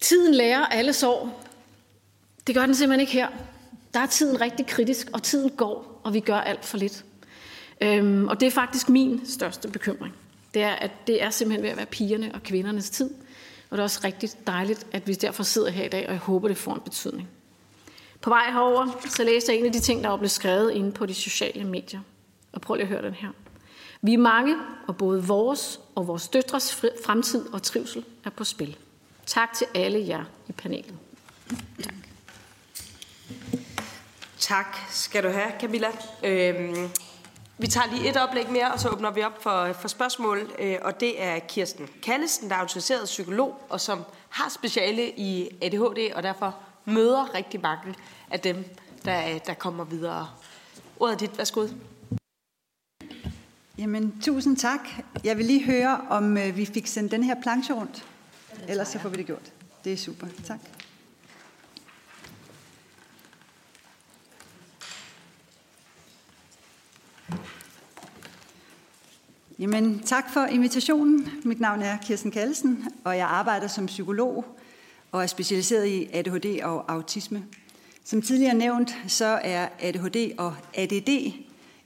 Tiden lærer alle sår. Det gør den simpelthen ikke her. Der er tiden rigtig kritisk, og tiden går, og vi gør alt for lidt. Øhm, og det er faktisk min største bekymring. Det er, at det er simpelthen ved at være pigerne og kvindernes tid. Og det er også rigtig dejligt, at vi derfor sidder her i dag, og jeg håber, det får en betydning. På vej herover så læste jeg en af de ting, der er blevet skrevet inde på de sociale medier. Og prøv lige at høre den her. Vi er mange, og både vores og vores døtres fremtid og trivsel er på spil. Tak til alle jer i panelet. Tak. Tak skal du have, Camilla. Øhm, vi tager lige et oplæg mere, og så åbner vi op for, for spørgsmål. Øh, og det er Kirsten Kallesen, der er autoriseret psykolog, og som har speciale i ADHD, og derfor møder rigtig mange af dem, der, der kommer videre. Ordet er dit. Værsgo. Jamen, tusind tak. Jeg vil lige høre, om øh, vi fik sendt den her planche rundt. Ellers så får vi det gjort. Det er super. Tak. Jamen, tak for invitationen. Mit navn er Kirsten Kallesen, og jeg arbejder som psykolog og er specialiseret i ADHD og autisme. Som tidligere nævnt, så er ADHD og ADD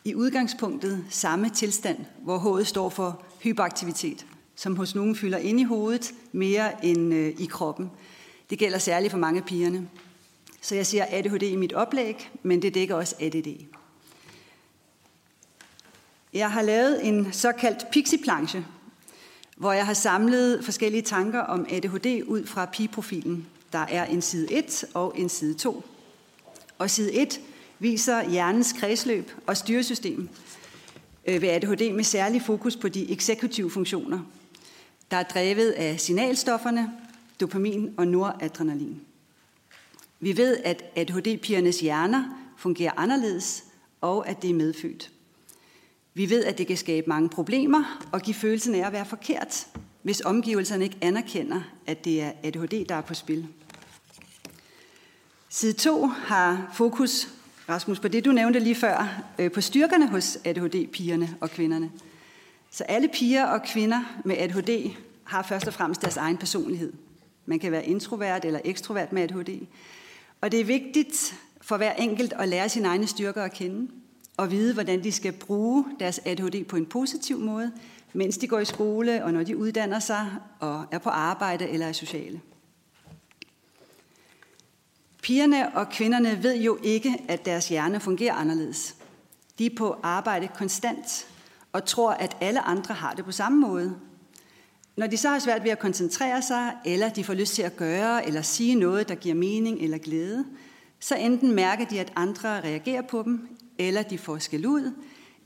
i udgangspunktet samme tilstand, hvor H'et står for hyperaktivitet, som hos nogen fylder ind i hovedet mere end øh, i kroppen. Det gælder særligt for mange af pigerne. Så jeg siger ADHD i mit oplæg, men det dækker også ADD. Jeg har lavet en såkaldt pixie-planche, hvor jeg har samlet forskellige tanker om ADHD ud fra pigeprofilen. Der er en side 1 og en side 2. Og side 1 viser hjernens kredsløb og styresystem øh, ved ADHD med særlig fokus på de eksekutive funktioner, der er drevet af signalstofferne, dopamin og noradrenalin. Vi ved, at ADHD-pigernes hjerner fungerer anderledes, og at det er medfødt. Vi ved, at det kan skabe mange problemer og give følelsen af at være forkert, hvis omgivelserne ikke anerkender, at det er ADHD, der er på spil. Side 2 har fokus, Rasmus, på det du nævnte lige før, øh, på styrkerne hos ADHD-pigerne og kvinderne. Så alle piger og kvinder med ADHD har først og fremmest deres egen personlighed. Man kan være introvert eller ekstrovert med ADHD. Og det er vigtigt for hver enkelt at lære sine egne styrker at kende og vide, hvordan de skal bruge deres ADHD på en positiv måde, mens de går i skole og når de uddanner sig og er på arbejde eller er sociale. Pigerne og kvinderne ved jo ikke, at deres hjerne fungerer anderledes. De er på arbejde konstant og tror, at alle andre har det på samme måde. Når de så har svært ved at koncentrere sig, eller de får lyst til at gøre eller sige noget, der giver mening eller glæde, så enten mærker de, at andre reagerer på dem, eller de får skæld ud,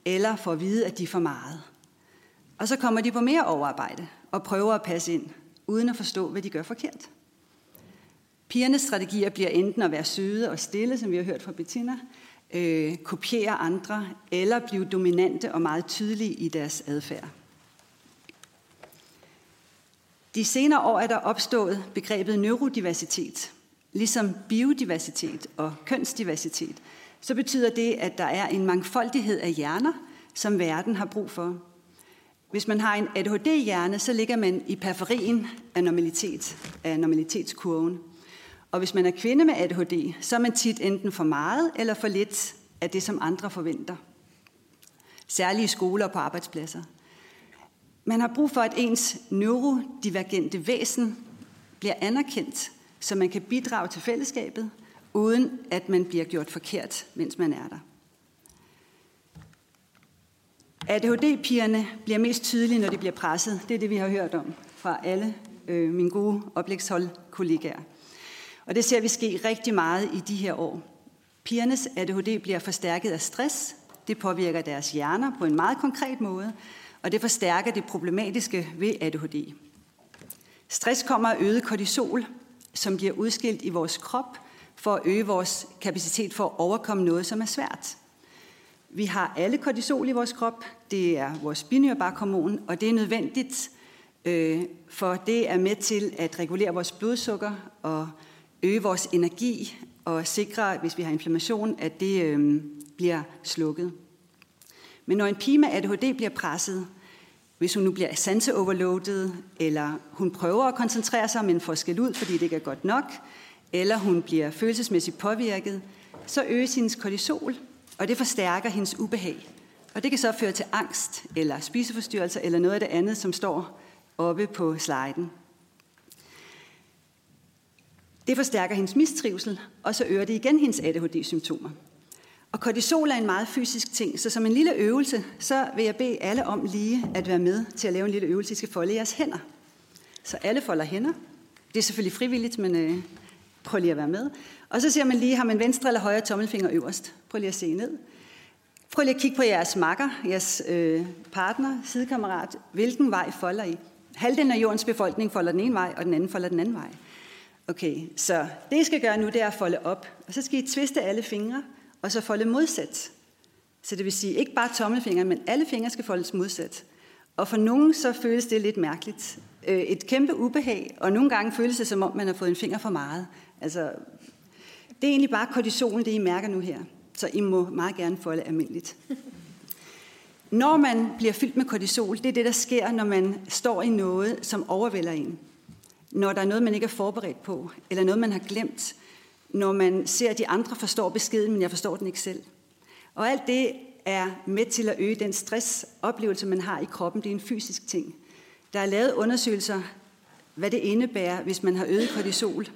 eller får at vide, at de er for meget. Og så kommer de på mere overarbejde og prøver at passe ind, uden at forstå, hvad de gør forkert. Pigernes strategier bliver enten at være søde og stille, som vi har hørt fra Bettina, øh, kopiere andre, eller blive dominante og meget tydelige i deres adfærd. De senere år er der opstået begrebet neurodiversitet, ligesom biodiversitet og kønsdiversitet, så betyder det, at der er en mangfoldighed af hjerner, som verden har brug for. Hvis man har en ADHD-hjerne, så ligger man i periferien af normalitet, af normalitetskurven. Og hvis man er kvinde med ADHD, så er man tit enten for meget eller for lidt af det, som andre forventer. Særligt i skoler og på arbejdspladser. Man har brug for, at ens neurodivergente væsen bliver anerkendt, så man kan bidrage til fællesskabet, uden at man bliver gjort forkert, mens man er der. ADHD-pigerne bliver mest tydelige, når de bliver presset. Det er det, vi har hørt om fra alle øh, mine gode oplægsholdkollegaer. Og det ser vi ske rigtig meget i de her år. Pigernes ADHD bliver forstærket af stress. Det påvirker deres hjerner på en meget konkret måde, og det forstærker det problematiske ved ADHD. Stress kommer af øget kortisol, som bliver udskilt i vores krop for at øge vores kapacitet for at overkomme noget, som er svært. Vi har alle kortisol i vores krop. Det er vores binyrbarkhormon, og det er nødvendigt, øh, for det er med til at regulere vores blodsukker og øge vores energi og sikre, hvis vi har inflammation, at det øh, bliver slukket. Men når en pige med ADHD bliver presset, hvis hun nu bliver sanseoverloadet, eller hun prøver at koncentrere sig, men får skæld ud, fordi det ikke er godt nok, eller hun bliver følelsesmæssigt påvirket, så øges hendes kortisol, og det forstærker hendes ubehag. Og det kan så føre til angst, eller spiseforstyrrelser, eller noget af det andet, som står oppe på sliden. Det forstærker hendes mistrivsel, og så øger det igen hendes ADHD-symptomer. Og kortisol er en meget fysisk ting, så som en lille øvelse, så vil jeg bede alle om lige at være med til at lave en lille øvelse. I skal folde jeres hænder. Så alle folder hænder. Det er selvfølgelig frivilligt, men øh, prøv lige at være med. Og så ser man lige, har man venstre eller højre tommelfinger øverst. Prøv lige at se ned. Prøv lige at kigge på jeres makker, jeres øh, partner, sidekammerat. Hvilken vej folder I? Halvdelen af jordens befolkning folder den ene vej, og den anden folder den anden vej. Okay, så det I skal gøre nu, det er at folde op. Og så skal I tviste alle fingre, og så folde modsat. Så det vil sige, ikke bare tommelfingeren, men alle fingre skal foldes modsat. Og for nogen så føles det lidt mærkeligt. Øh, et kæmpe ubehag, og nogle gange føles det som om, man har fået en finger for meget. Altså, det er egentlig bare kortisolen, det I mærker nu her. Så I må meget gerne folde almindeligt. når man bliver fyldt med kortisol, det er det, der sker, når man står i noget, som overvælder en. Når der er noget, man ikke er forberedt på, eller noget, man har glemt. Når man ser, at de andre forstår beskeden, men jeg forstår den ikke selv. Og alt det er med til at øge den stressoplevelse, man har i kroppen. Det er en fysisk ting. Der er lavet undersøgelser, hvad det indebærer, hvis man har øget kortisol.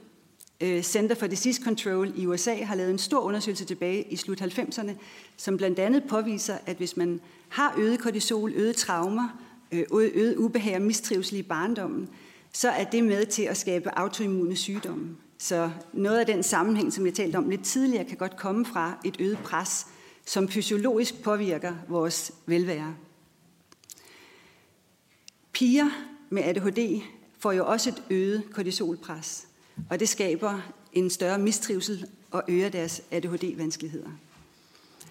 Øh, Center for Disease Control i USA har lavet en stor undersøgelse tilbage i slut 90'erne, som blandt andet påviser, at hvis man har øget kortisol, øget traumer, øh, øget ubehag og mistrivsel i barndommen, så er det med til at skabe autoimmune sygdomme. Så noget af den sammenhæng, som jeg talte om lidt tidligere, kan godt komme fra et øget pres, som fysiologisk påvirker vores velvære. Piger med ADHD får jo også et øget kortisolpres, og det skaber en større mistrivsel og øger deres ADHD-vanskeligheder.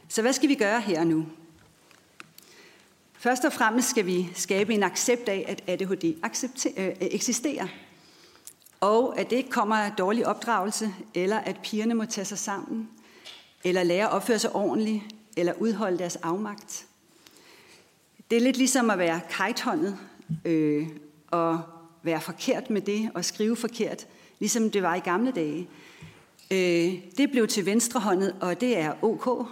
Så hvad skal vi gøre her nu? Først og fremmest skal vi skabe en accept af, at ADHD øh, eksisterer, og at det ikke kommer af dårlig opdragelse, eller at pigerne må tage sig sammen, eller lære at opføre sig ordentligt, eller udholde deres afmagt. Det er lidt ligesom at være kajthåndet øh, og være forkert med det og skrive forkert, ligesom det var i gamle dage. Øh, det blev til venstrehåndet, og det er ok.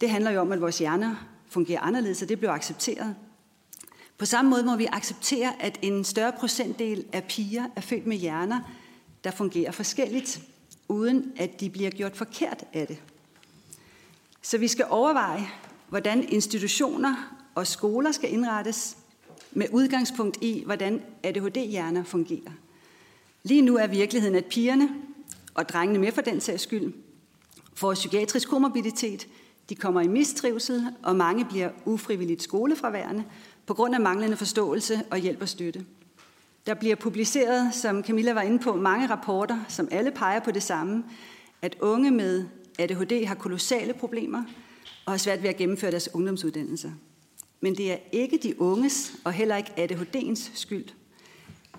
Det handler jo om, at vores hjerner fungerer anderledes, og det blev accepteret. På samme måde må vi acceptere, at en større procentdel af piger er født med hjerner, der fungerer forskelligt, uden at de bliver gjort forkert af det. Så vi skal overveje, hvordan institutioner og skoler skal indrettes med udgangspunkt i, hvordan ADHD-hjerner fungerer. Lige nu er virkeligheden, at pigerne, og drengene med for den sags skyld, får psykiatrisk komorbiditet, de kommer i mistrivsel, og mange bliver ufrivilligt skolefraværende på grund af manglende forståelse og hjælp og støtte. Der bliver publiceret, som Camilla var inde på, mange rapporter, som alle peger på det samme, at unge med ADHD har kolossale problemer og har svært ved at gennemføre deres ungdomsuddannelser. Men det er ikke de unges og heller ikke ADHD'ens skyld.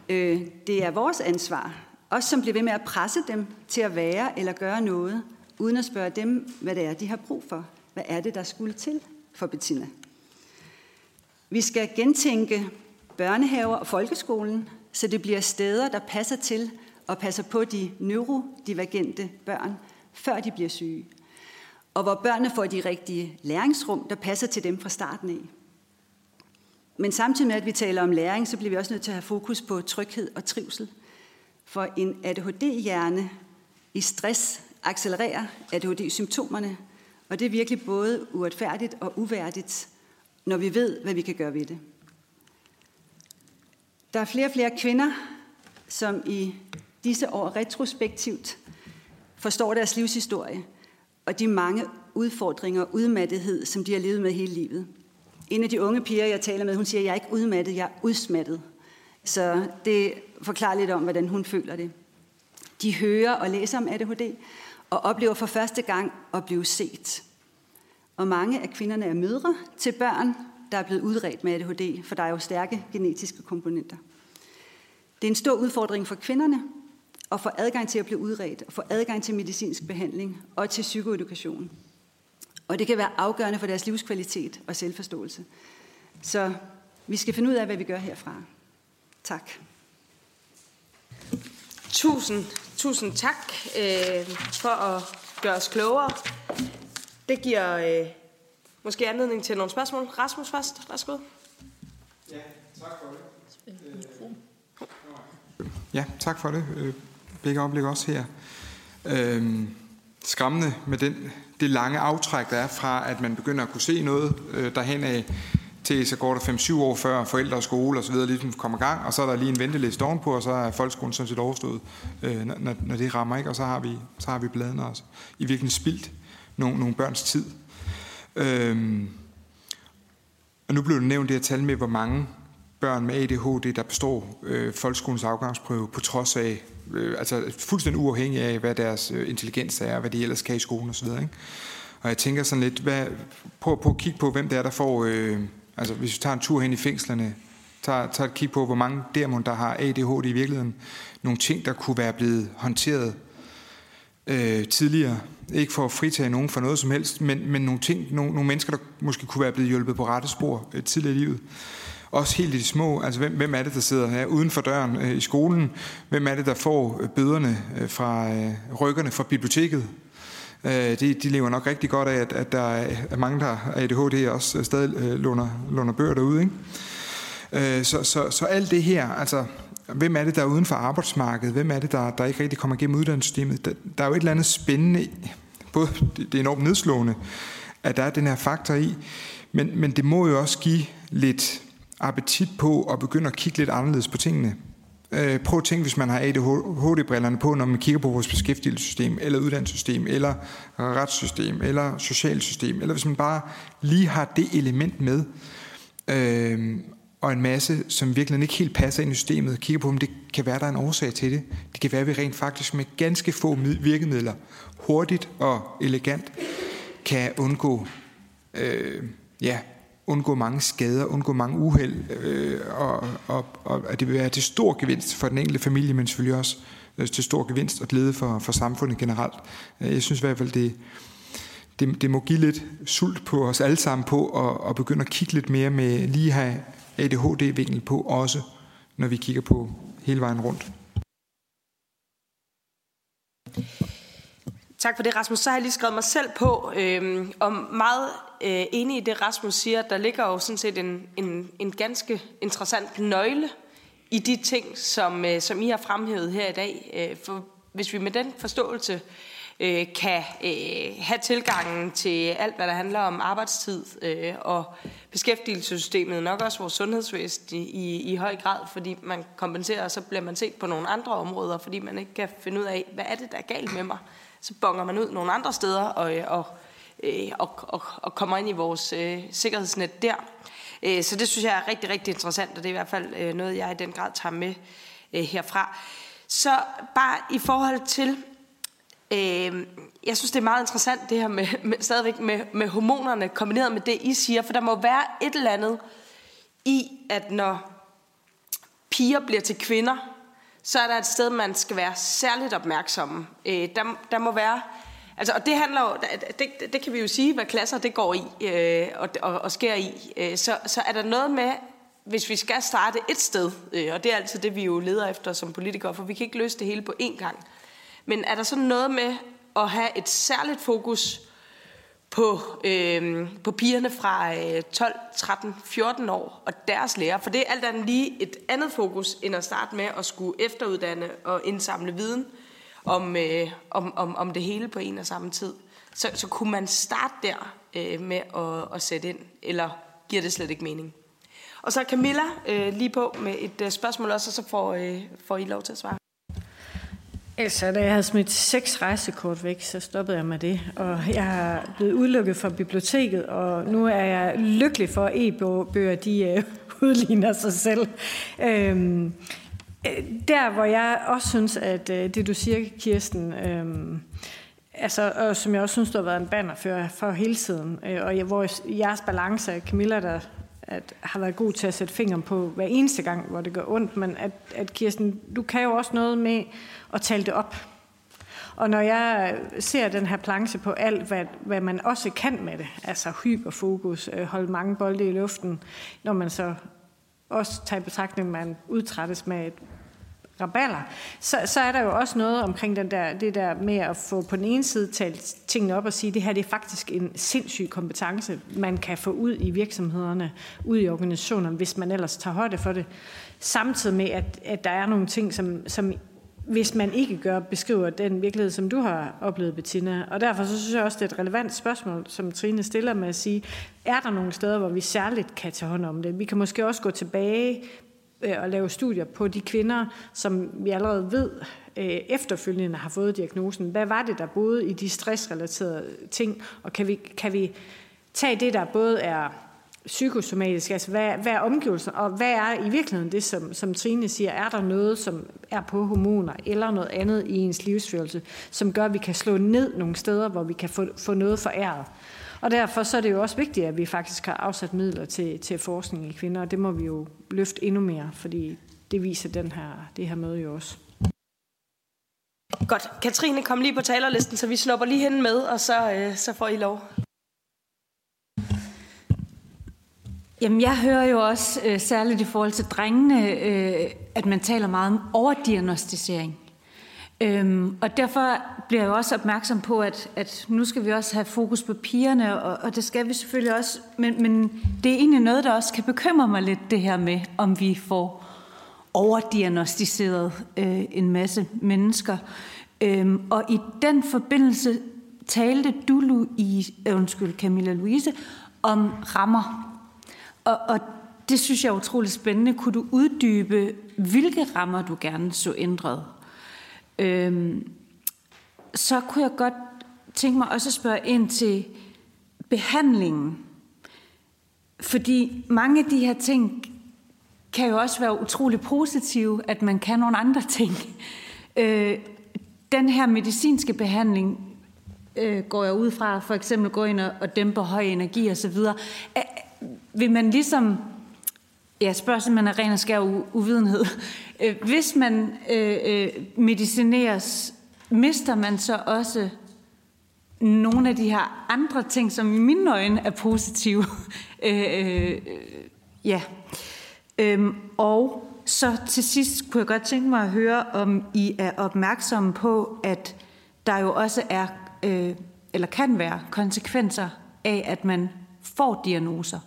Øh, det er vores ansvar, os som bliver ved med at presse dem til at være eller gøre noget, uden at spørge dem, hvad det er, de har brug for. Hvad er det, der skulle til for Bettina? Vi skal gentænke børnehaver og folkeskolen, så det bliver steder, der passer til og passer på de neurodivergente børn, før de bliver syge. Og hvor børnene får de rigtige læringsrum, der passer til dem fra starten af. Men samtidig med, at vi taler om læring, så bliver vi også nødt til at have fokus på tryghed og trivsel. For en ADHD-hjerne i stress accelererer ADHD-symptomerne, og det er virkelig både uretfærdigt og uværdigt, når vi ved, hvad vi kan gøre ved det. Der er flere og flere kvinder, som i disse år retrospektivt forstår deres livshistorie og de mange udfordringer og udmattethed, som de har levet med hele livet. En af de unge piger, jeg taler med, hun siger, at jeg er ikke udmattet, jeg er udsmattet. Så det forklarer lidt om, hvordan hun føler det. De hører og læser om ADHD, og oplever for første gang at blive set. Og mange af kvinderne er mødre til børn, der er blevet udredt med ADHD, for der er jo stærke genetiske komponenter. Det er en stor udfordring for kvinderne at få adgang til at blive udredt, og få adgang til medicinsk behandling og til psykoedukation. Og det kan være afgørende for deres livskvalitet og selvforståelse. Så vi skal finde ud af, hvad vi gør herfra. Tak. Tusind, tusind tak øh, for at gøre os klogere. Det giver øh, måske anledning til nogle spørgsmål. Rasmus først, værsgo. Ja, tak for det. Ja, tak for det. Øh, begge oplæg også her. Øhm, skræmmende med den, det lange aftræk, der er fra, at man begynder at kunne se noget øh, derhen af, til så går der 5-7 år før forældre og skole osv. ligesom kommer i gang, og så er der lige en venteliste ovenpå, og så er folkeskolen sådan set overstået, øh, når, når det rammer, ikke? og så har vi, så har vi bladene også i virkelig spildt nogle, nogle børns tid. Øhm, og nu blev det nævnt det her tal med, hvor mange børn med ADHD, der består øh, folkeskolens afgangsprøve på trods af, øh, altså fuldstændig uafhængig af, hvad deres øh, intelligens er, og hvad de ellers kan i skolen osv. Ikke? Og jeg tænker sådan lidt, hvad, prøv, prøv at kigge på, hvem det er, der får, øh, altså hvis vi tager en tur hen i fængslerne, tager, tager et kig på, hvor mange der, der har ADHD i virkeligheden, nogle ting, der kunne være blevet håndteret øh, tidligere, ikke for at fritage nogen for noget som helst, men, men nogle, ting, nogle, nogle mennesker, der måske kunne være blevet hjulpet på rette spor øh, tidligere i livet. Også helt i de små, altså hvem, hvem er det, der sidder her uden for døren øh, i skolen? Hvem er det, der får øh, bøderne øh, fra øh, rykkerne fra biblioteket? Øh, de, de lever nok rigtig godt af, at, at der er mange, der har ADHD også øh, stadig øh, låner, låner bøger derude. Ikke? Øh, så, så, så alt det her, altså hvem er det, der er uden for arbejdsmarkedet? Hvem er det, der, der ikke rigtig kommer igennem uddannelsessystemet? Der, der er jo et eller andet spændende, både det er enormt nedslående, at der er den her faktor i, men, men det må jo også give lidt appetit på at begynde at kigge lidt anderledes på tingene. Øh, prøv at tænke, hvis man har ADHD-brillerne på, når man kigger på vores beskæftigelsessystem, eller uddannelsessystem, eller retssystem, eller socialsystem, eller hvis man bare lige har det element med, øh, og en masse, som virkelig ikke helt passer ind i systemet, kigger på, om det kan være, der er en årsag til det. Det kan være, at vi rent faktisk med ganske få virkemidler, hurtigt og elegant, kan undgå, øh, ja, undgå mange skader, undgå mange uheld, øh, og, og, og at det vil være til stor gevinst for den enkelte familie, men selvfølgelig også øh, til stor gevinst og glæde for, for samfundet generelt. Øh, jeg synes i hvert fald, det, det, det må give lidt sult på os alle sammen på at, at begynde at kigge lidt mere med lige have ADHD-vinkel på også, når vi kigger på hele vejen rundt. Tak for det, Rasmus. Så har jeg lige skrevet mig selv på, øh, og meget øh, enig i det, Rasmus siger. Der ligger jo sådan set en, en, en ganske interessant nøgle i de ting, som, øh, som I har fremhævet her i dag. Øh, for hvis vi med den forståelse øh, kan øh, have tilgangen til alt, hvad der handler om arbejdstid øh, og beskæftigelsessystemet, nok også vores sundhedsvæsen i, i, i høj grad, fordi man kompenserer, og så bliver man set på nogle andre områder, fordi man ikke kan finde ud af, hvad er det, der er galt med mig. Så bonger man ud nogle andre steder og, øh, og, øh, og, og, og kommer ind i vores øh, sikkerhedsnet der. Øh, så det synes jeg er rigtig, rigtig interessant, og det er i hvert fald øh, noget, jeg i den grad tager med øh, herfra. Så bare i forhold til Øh, jeg synes, det er meget interessant det her med, med stadigvæk med, med hormonerne kombineret med det, I siger, for der må være et eller andet i, at når piger bliver til kvinder, så er der et sted, man skal være særligt opmærksom. Øh, der, der må være, altså, og det handler jo, det, det kan vi jo sige, hvad klasser det går i øh, og, og, og sker i. Øh, så, så er der noget med, hvis vi skal starte et sted, øh, og det er altid det, vi jo leder efter som politikere, for vi kan ikke løse det hele på én gang. Men er der sådan noget med at have et særligt fokus på, øh, på pigerne fra øh, 12, 13, 14 år og deres lærer? For det er alt andet lige et andet fokus, end at starte med at skulle efteruddanne og indsamle viden om, øh, om, om, om det hele på en og samme tid. Så, så kunne man starte der øh, med at, at sætte ind, eller giver det slet ikke mening? Og så Camilla øh, lige på med et øh, spørgsmål også, og så får, øh, får I lov til at svare. Altså, da jeg havde smidt seks rejsekort væk, så stoppede jeg med det. Og jeg er blevet udelukket fra biblioteket, og nu er jeg lykkelig for, at e-bøger de øh, [LAUGHS] udligner sig selv. Øhm, øh, der, hvor jeg også synes, at øh, det du siger, Kirsten, øhm, altså, og som jeg også synes, du har været en banner for, for hele tiden, øh, og jeg, hvor jeres balance, Camilla, der at har været god til at sætte fingeren på hver eneste gang, hvor det gør ondt, men at, at Kirsten, du kan jo også noget med og tale det op. Og når jeg ser den her planche på alt, hvad, hvad man også kan med det, altså hyperfokus, øh, holde mange bolde i luften, når man så også tager i betragtning, at man udtrættes med et raballer, så, så er der jo også noget omkring den der, det der med at få på den ene side talt tingene op og sige, at det her det er faktisk en sindssyg kompetence, man kan få ud i virksomhederne, ud i organisationerne, hvis man ellers tager højde for det. Samtidig med, at, at der er nogle ting, som, som hvis man ikke gør, beskriver den virkelighed, som du har oplevet, Bettina. Og derfor så synes jeg også, det er et relevant spørgsmål, som Trine stiller med at sige, er der nogle steder, hvor vi særligt kan tage hånd om det? Vi kan måske også gå tilbage øh, og lave studier på de kvinder, som vi allerede ved øh, efterfølgende har fået diagnosen. Hvad var det, der boede i de stressrelaterede ting? Og kan vi, kan vi tage det, der både er psykosomatisk, altså hvad, hvad er omgivelsen, og hvad er i virkeligheden det, som, som Trine siger, er der noget, som er på hormoner, eller noget andet i ens livsførelse, som gør, at vi kan slå ned nogle steder, hvor vi kan få, få noget foræret. Og derfor så er det jo også vigtigt, at vi faktisk har afsat midler til, til forskning i kvinder, og det må vi jo løfte endnu mere, fordi det viser den her, det her møde jo også. Godt. Katrine, kom lige på talerlisten, så vi snupper lige hende med, og så, øh, så får I lov. Jamen, jeg hører jo også, øh, særligt i forhold til drengene, øh, at man taler meget om overdiagnostisering. Øhm, og derfor bliver jeg jo også opmærksom på, at, at nu skal vi også have fokus på pigerne, og, og det skal vi selvfølgelig også. Men, men det er egentlig noget, der også kan bekymre mig lidt, det her med, om vi får overdiagnostiseret øh, en masse mennesker. Øhm, og i den forbindelse talte du, i, øh, undskyld, Camilla Louise, om rammer. Og, og det synes jeg er utroligt spændende. Kunne du uddybe, hvilke rammer du gerne så ændret? Øhm, så kunne jeg godt tænke mig også at spørge ind til behandlingen. Fordi mange af de her ting kan jo også være utrolig positive, at man kan nogle andre ting. Øh, den her medicinske behandling øh, går jeg ud fra, for eksempel gå ind og, og dæmpe høj energi osv. Vil man ligesom, Ja, spørgsmålet simpelthen af ren og skær uvidenhed, øh, hvis man øh, øh, medicineres, mister man så også nogle af de her andre ting, som i mine øjne er positive. [LAUGHS] øh, øh, ja. Øhm, og så til sidst kunne jeg godt tænke mig at høre, om I er opmærksomme på, at der jo også er, øh, eller kan være, konsekvenser af, at man får diagnoser.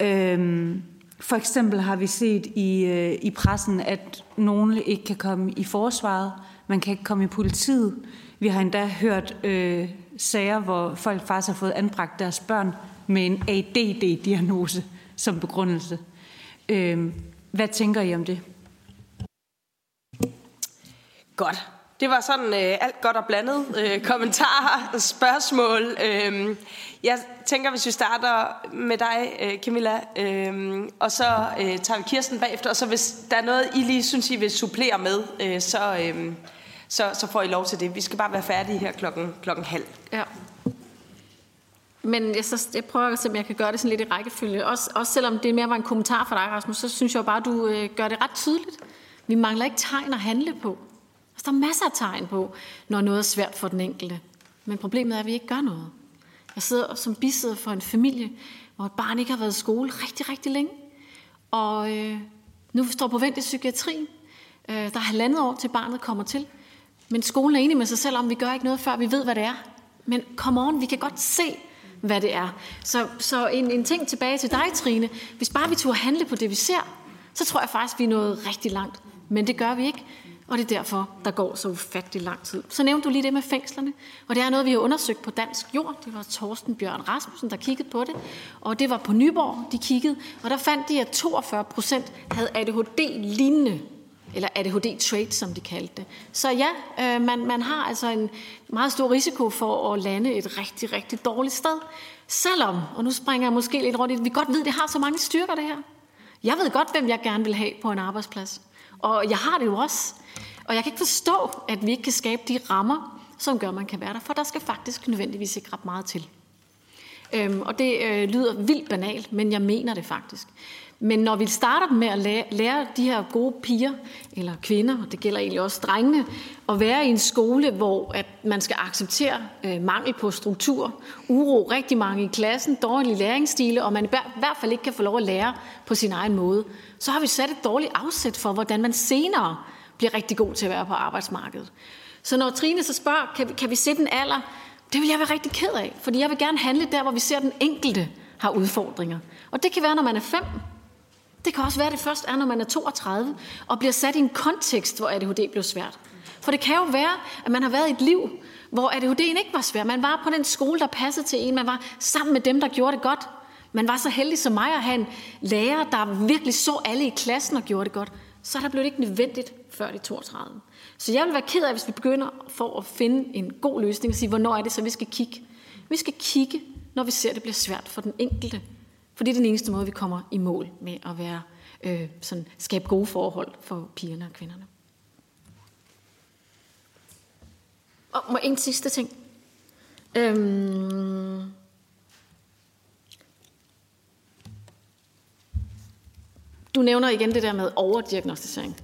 Øhm, for eksempel har vi set i, øh, i pressen, at nogle ikke kan komme i forsvaret, man kan ikke komme i politiet. Vi har endda hørt øh, sager, hvor folk faktisk har fået anbragt deres børn med en ADD-diagnose som begrundelse. Øh, hvad tænker I om det? Godt. Det var sådan øh, alt godt og blandet. Øh, [LAUGHS] kommentarer, spørgsmål. Øh, jeg tænker, hvis vi starter med dig, øh, Camilla, øh, og så øh, tager vi Kirsten bagefter, og så hvis der er noget, I lige synes, I vil supplere med, øh, så, øh, så, så får I lov til det. Vi skal bare være færdige her klokken, klokken halv. Ja. Men jeg, så, jeg prøver at se, om jeg kan gøre det sådan lidt i rækkefølge. Også, også selvom det mere var en kommentar fra dig, Rasmus, så synes jeg bare, du øh, gør det ret tydeligt. Vi mangler ikke tegn at handle på. Altså, der er masser af tegn på, når noget er svært for den enkelte. Men problemet er, at vi ikke gør noget. Jeg sidder som bisidder for en familie, hvor et barn ikke har været i skole rigtig, rigtig længe. Og øh, nu står på vent i psykiatrien. Øh, der er halvandet år til barnet kommer til. Men skolen er enig med sig selv om, vi gør ikke noget, før vi ved, hvad det er. Men come on, vi kan godt se, hvad det er. Så, så en, en ting tilbage til dig, Trine. Hvis bare vi turde handle på det, vi ser, så tror jeg faktisk, vi er nået rigtig langt. Men det gør vi ikke. Og det er derfor, der går så ufattelig lang tid. Så nævnte du lige det med fængslerne, og det er noget, vi har undersøgt på dansk jord. Det var Torsten Bjørn Rasmussen, der kiggede på det, og det var på Nyborg, de kiggede, og der fandt de, at 42 procent havde ADHD-lignende eller ADHD-trait, som de kaldte det. Så ja, øh, man, man har altså en meget stor risiko for at lande et rigtig, rigtig dårligt sted. Selvom, og nu springer jeg måske lidt rundt i det, vi godt ved, at det har så mange styrker, det her. Jeg ved godt, hvem jeg gerne vil have på en arbejdsplads. Og jeg har det jo også. Og jeg kan ikke forstå, at vi ikke kan skabe de rammer, som gør, at man kan være der, for der skal faktisk nødvendigvis ikke ret meget til. Øhm, og det øh, lyder vildt banalt, men jeg mener det faktisk. Men når vi starter med at lære, lære de her gode piger, eller kvinder, og det gælder egentlig også drengene, at være i en skole, hvor at man skal acceptere øh, mangel på struktur, uro, rigtig mange i klassen, dårlige læringsstile, og man i hvert fald ikke kan få lov at lære på sin egen måde, så har vi sat et dårligt afsæt for, hvordan man senere bliver rigtig god til at være på arbejdsmarkedet. Så når Trine så spørger, kan vi, kan vi se den alder, det vil jeg være rigtig ked af, fordi jeg vil gerne handle der, hvor vi ser, at den enkelte har udfordringer. Og det kan være, når man er fem, det kan også være, at det først er, når man er 32 og bliver sat i en kontekst, hvor ADHD bliver svært. For det kan jo være, at man har været i et liv, hvor ADHD'en ikke var svær. Man var på den skole, der passede til en. Man var sammen med dem, der gjorde det godt. Man var så heldig som mig at have en lærer, der virkelig så alle i klassen og gjorde det godt. Så der blev det ikke nødvendigt før de 32. Så jeg vil være ked af, hvis vi begynder for at finde en god løsning og sige, hvornår er det så, vi skal kigge. Vi skal kigge, når vi ser, at det bliver svært for den enkelte for det er den eneste måde, vi kommer i mål med at være, øh, sådan, skabe gode forhold for pigerne og kvinderne. Og må en sidste ting. Øhm, du nævner igen det der med overdiagnostisering.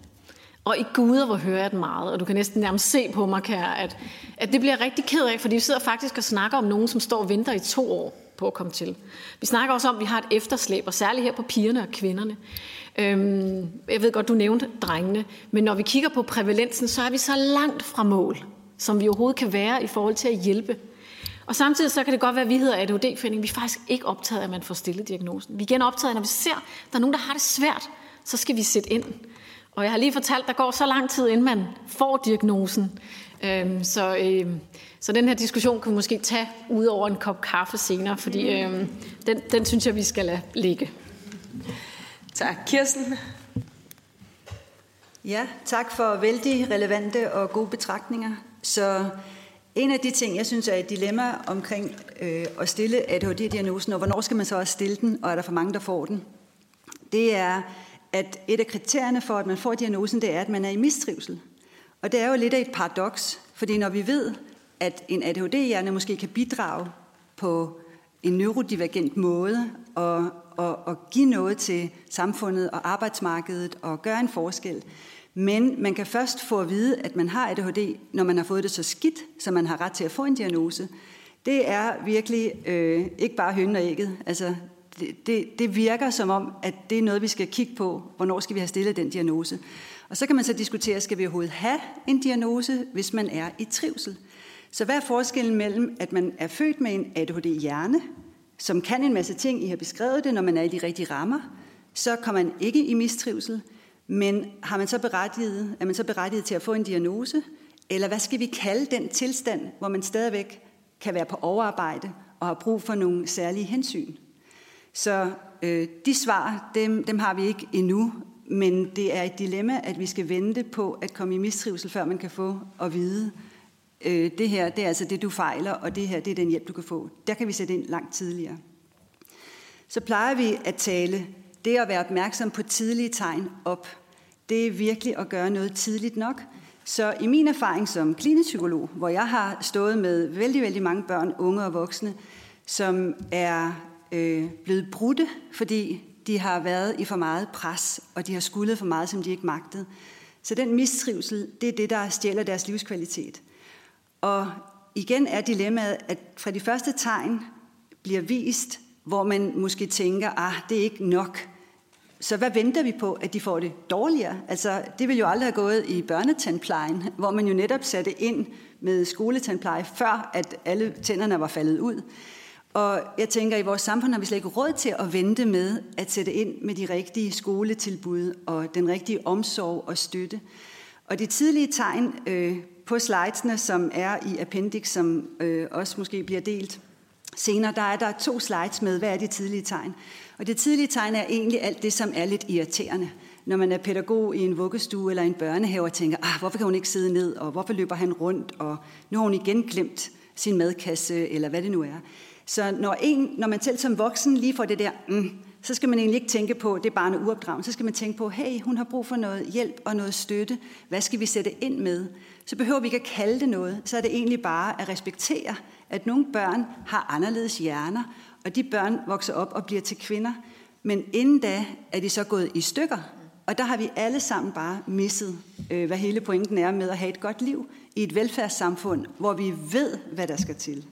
Og i guder, hvor hører jeg den meget, og du kan næsten nærmest se på mig, kære, at, at det bliver rigtig ked af, fordi vi sidder faktisk og snakker om nogen, som står og venter i to år på at komme til. Vi snakker også om, at vi har et efterslæb, og særligt her på pigerne og kvinderne. Øhm, jeg ved godt, du nævnte drengene, men når vi kigger på prævalensen, så er vi så langt fra mål, som vi overhovedet kan være i forhold til at hjælpe. Og samtidig så kan det godt være, at vi hedder ADHD-forening. Vi er faktisk ikke optaget af, at man får stillet diagnosen. Vi er igen optaget af, når vi ser, at der er nogen, der har det svært, så skal vi sætte ind. Og jeg har lige fortalt, der går så lang tid, inden man får diagnosen. Øhm, så, øhm, så den her diskussion kan vi måske tage ud over en kop kaffe senere, fordi øhm, den, den synes jeg, vi skal lade ligge. Tak. Kirsten? Ja, tak for vældig relevante og gode betragtninger. Så en af de ting, jeg synes er et dilemma omkring øh, at stille ADHD-diagnosen, og hvornår skal man så også stille den, og er der for mange, der får den, det er, at et af kriterierne for, at man får diagnosen, det er, at man er i mistrivsel. Og det er jo lidt af et paradoks, fordi når vi ved, at en ADHD-hjerne måske kan bidrage på en neurodivergent måde og, og, og give noget til samfundet og arbejdsmarkedet og gøre en forskel, men man kan først få at vide, at man har ADHD, når man har fået det så skidt, så man har ret til at få en diagnose. Det er virkelig øh, ikke bare høn og ægget. Altså, det, det, det virker som om, at det er noget, vi skal kigge på. Hvornår skal vi have stillet den diagnose? Og så kan man så diskutere, skal vi overhovedet have en diagnose, hvis man er i trivsel? Så hvad er forskellen mellem, at man er født med en ADHD-hjerne, som kan en masse ting, I har beskrevet det, når man er i de rigtige rammer, så kommer man ikke i mistrivsel, men har man så berettiget, er man så berettiget til at få en diagnose? Eller hvad skal vi kalde den tilstand, hvor man stadigvæk kan være på overarbejde og har brug for nogle særlige hensyn? Så øh, de svar, dem, dem har vi ikke endnu, men det er et dilemma, at vi skal vente på at komme i mistrivsel, før man kan få at vide, øh, det her det er altså det, du fejler, og det her det er den hjælp, du kan få. Der kan vi sætte ind langt tidligere. Så plejer vi at tale det at være opmærksom på tidlige tegn op, det er virkelig at gøre noget tidligt nok. Så i min erfaring som klinisk psykolog, hvor jeg har stået med vældig, vældig mange børn, unge og voksne, som er øh, blevet brudte, fordi de har været i for meget pres, og de har skuldet for meget, som de ikke magtede. Så den mistrivsel, det er det, der stjæler deres livskvalitet. Og igen er dilemmaet, at fra de første tegn bliver vist, hvor man måske tænker, ah, det er ikke nok, så hvad venter vi på, at de får det dårligere? Altså, det ville jo aldrig have gået i børnetandplejen, hvor man jo netop satte ind med skoletandpleje, før at alle tænderne var faldet ud. Og jeg tænker, at i vores samfund har vi slet ikke råd til at vente med at sætte ind med de rigtige skoletilbud og den rigtige omsorg og støtte. Og de tidlige tegn øh, på slidesene, som er i appendix, som øh, også måske bliver delt senere, der er der to slides med, hvad er de tidlige tegn. Og det tidlige tegn er egentlig alt det, som er lidt irriterende. Når man er pædagog i en vuggestue eller en børnehave og tænker, ah, hvorfor kan hun ikke sidde ned, og hvorfor løber han rundt, og nu har hun igen glemt sin madkasse, eller hvad det nu er. Så når, en, når man selv som voksen lige får det der, mm, så skal man egentlig ikke tænke på, det er barnet. Så skal man tænke på, hey, hun har brug for noget hjælp og noget støtte. Hvad skal vi sætte ind med? Så behøver vi ikke at kalde det noget. Så er det egentlig bare at respektere, at nogle børn har anderledes hjerner, og de børn vokser op og bliver til kvinder. Men inden da er de så gået i stykker. Og der har vi alle sammen bare misset, øh, hvad hele pointen er med at have et godt liv i et velfærdssamfund, hvor vi ved, hvad der skal til.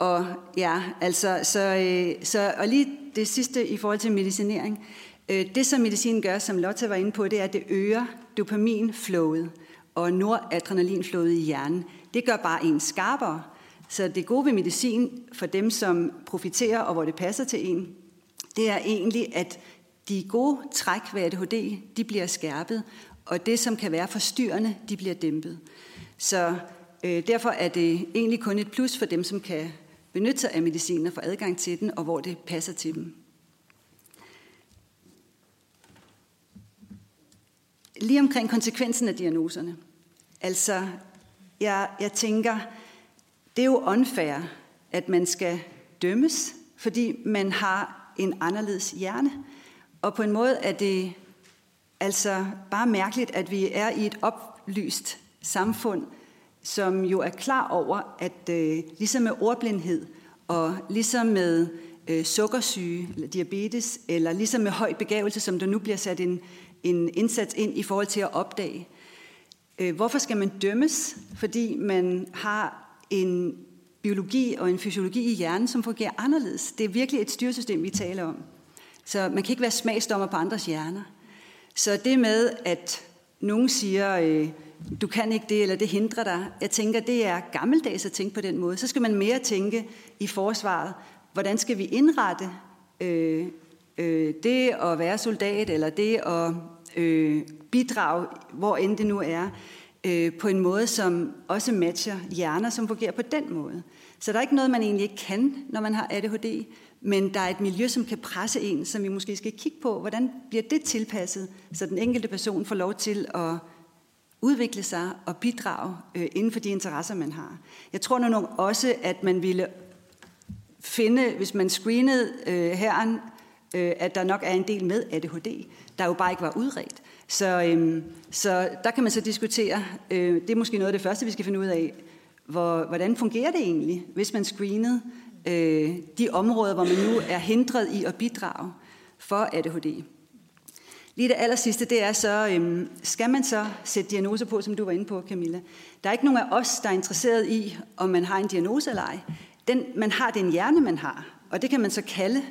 Og ja, altså, så, øh, så, og lige det sidste i forhold til medicinering. Øh, det, som medicinen gør, som Lotte var inde på, det er, at det øger dopaminflowet og noradrenalinflowet i hjernen. Det gør bare en skarpere. Så det gode ved medicin for dem, som profiterer og hvor det passer til en, det er egentlig, at de gode træk ved ADHD, de bliver skærpet, og det, som kan være forstyrrende, de bliver dæmpet. Så øh, derfor er det egentlig kun et plus for dem, som kan benytte sig af medicinen og få adgang til den, og hvor det passer til dem. Lige omkring konsekvensen af diagnoserne. Altså, jeg, jeg tænker, det er jo unfair, at man skal dømmes, fordi man har en anderledes hjerne. Og på en måde er det altså bare mærkeligt, at vi er i et oplyst samfund, som jo er klar over, at øh, ligesom med ordblindhed, og ligesom med øh, sukkersyge, eller diabetes, eller ligesom med høj begavelse, som der nu bliver sat en, en indsats ind i forhold til at opdage. Øh, hvorfor skal man dømmes? Fordi man har en biologi og en fysiologi i hjernen, som fungerer anderledes. Det er virkelig et styresystem, vi taler om. Så man kan ikke være smagsdommer på andres hjerner. Så det med, at nogen siger, øh, du kan ikke det, eller det hindrer dig, jeg tænker, det er gammeldags at tænke på den måde. Så skal man mere tænke i forsvaret, hvordan skal vi indrette øh, øh, det at være soldat, eller det at øh, bidrage, hvor end det nu er, øh, på en måde, som også matcher hjerner, som fungerer på den måde. Så der er ikke noget, man egentlig ikke kan, når man har ADHD, men der er et miljø, som kan presse en, som vi måske skal kigge på. Hvordan bliver det tilpasset, så den enkelte person får lov til at udvikle sig og bidrage øh, inden for de interesser, man har. Jeg tror nu også, at man ville finde, hvis man screenede øh, herren, øh, at der nok er en del med ADHD, der jo bare ikke var udredt. Så, øh, så der kan man så diskutere, øh, det er måske noget af det første, vi skal finde ud af, hvor, hvordan fungerer det egentlig, hvis man screenede øh, de områder, hvor man nu er hindret i at bidrage for ADHD. Lige det aller sidste, det er så, øhm, skal man så sætte diagnoser på, som du var inde på, Camilla? Der er ikke nogen af os, der er interesseret i, om man har en diagnose eller ej. Den, man har den hjerne, man har, og det kan man så kalde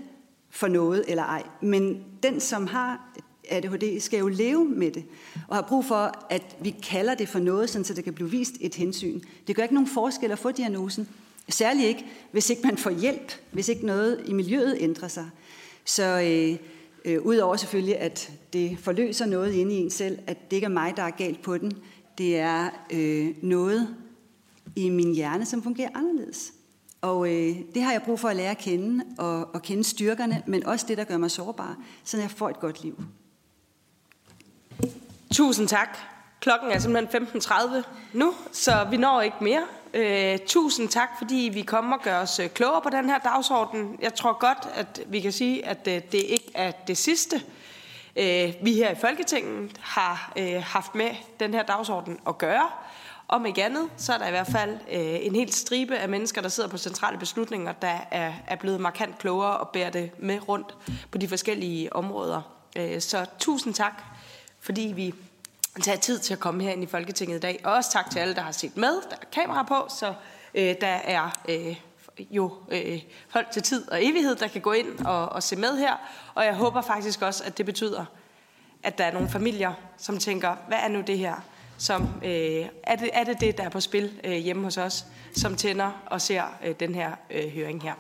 for noget eller ej. Men den, som har ADHD, skal jo leve med det, og har brug for, at vi kalder det for noget, sådan så det kan blive vist et hensyn. Det gør ikke nogen forskel at få diagnosen, særligt ikke, hvis ikke man får hjælp, hvis ikke noget i miljøet ændrer sig. Så øh, øh, udover selvfølgelig, at det forløser noget inde i en selv, at det ikke er mig, der er galt på den, det er øh, noget i min hjerne, som fungerer anderledes. Og øh, det har jeg brug for at lære at kende, og, og kende styrkerne, men også det, der gør mig sårbar, så jeg får et godt liv. Tusind tak. Klokken er simpelthen 15.30 nu, så vi når ikke mere. Øh, tusind tak, fordi vi kommer og gør os øh, klogere på den her dagsorden. Jeg tror godt, at vi kan sige, at øh, det ikke er det sidste, øh, vi her i Folketinget har øh, haft med den her dagsorden at gøre. Om ikke andet, så er der i hvert fald øh, en hel stribe af mennesker, der sidder på centrale beslutninger, der er, er blevet markant klogere og bærer det med rundt på de forskellige områder. Øh, så tusind tak, fordi vi tage tid til at komme her ind i Folketinget i dag. Og også tak til alle, der har set med. Der er kamera på, så øh, der er øh, jo øh, folk til tid og evighed, der kan gå ind og, og se med her. Og jeg håber faktisk også, at det betyder, at der er nogle familier, som tænker, hvad er nu det her? Som, øh, er, det, er det det, der er på spil øh, hjemme hos os, som tænder og ser øh, den her øh, høring her?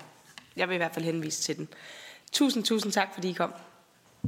Jeg vil i hvert fald henvise til den. Tusind, tusind tak, fordi I kom.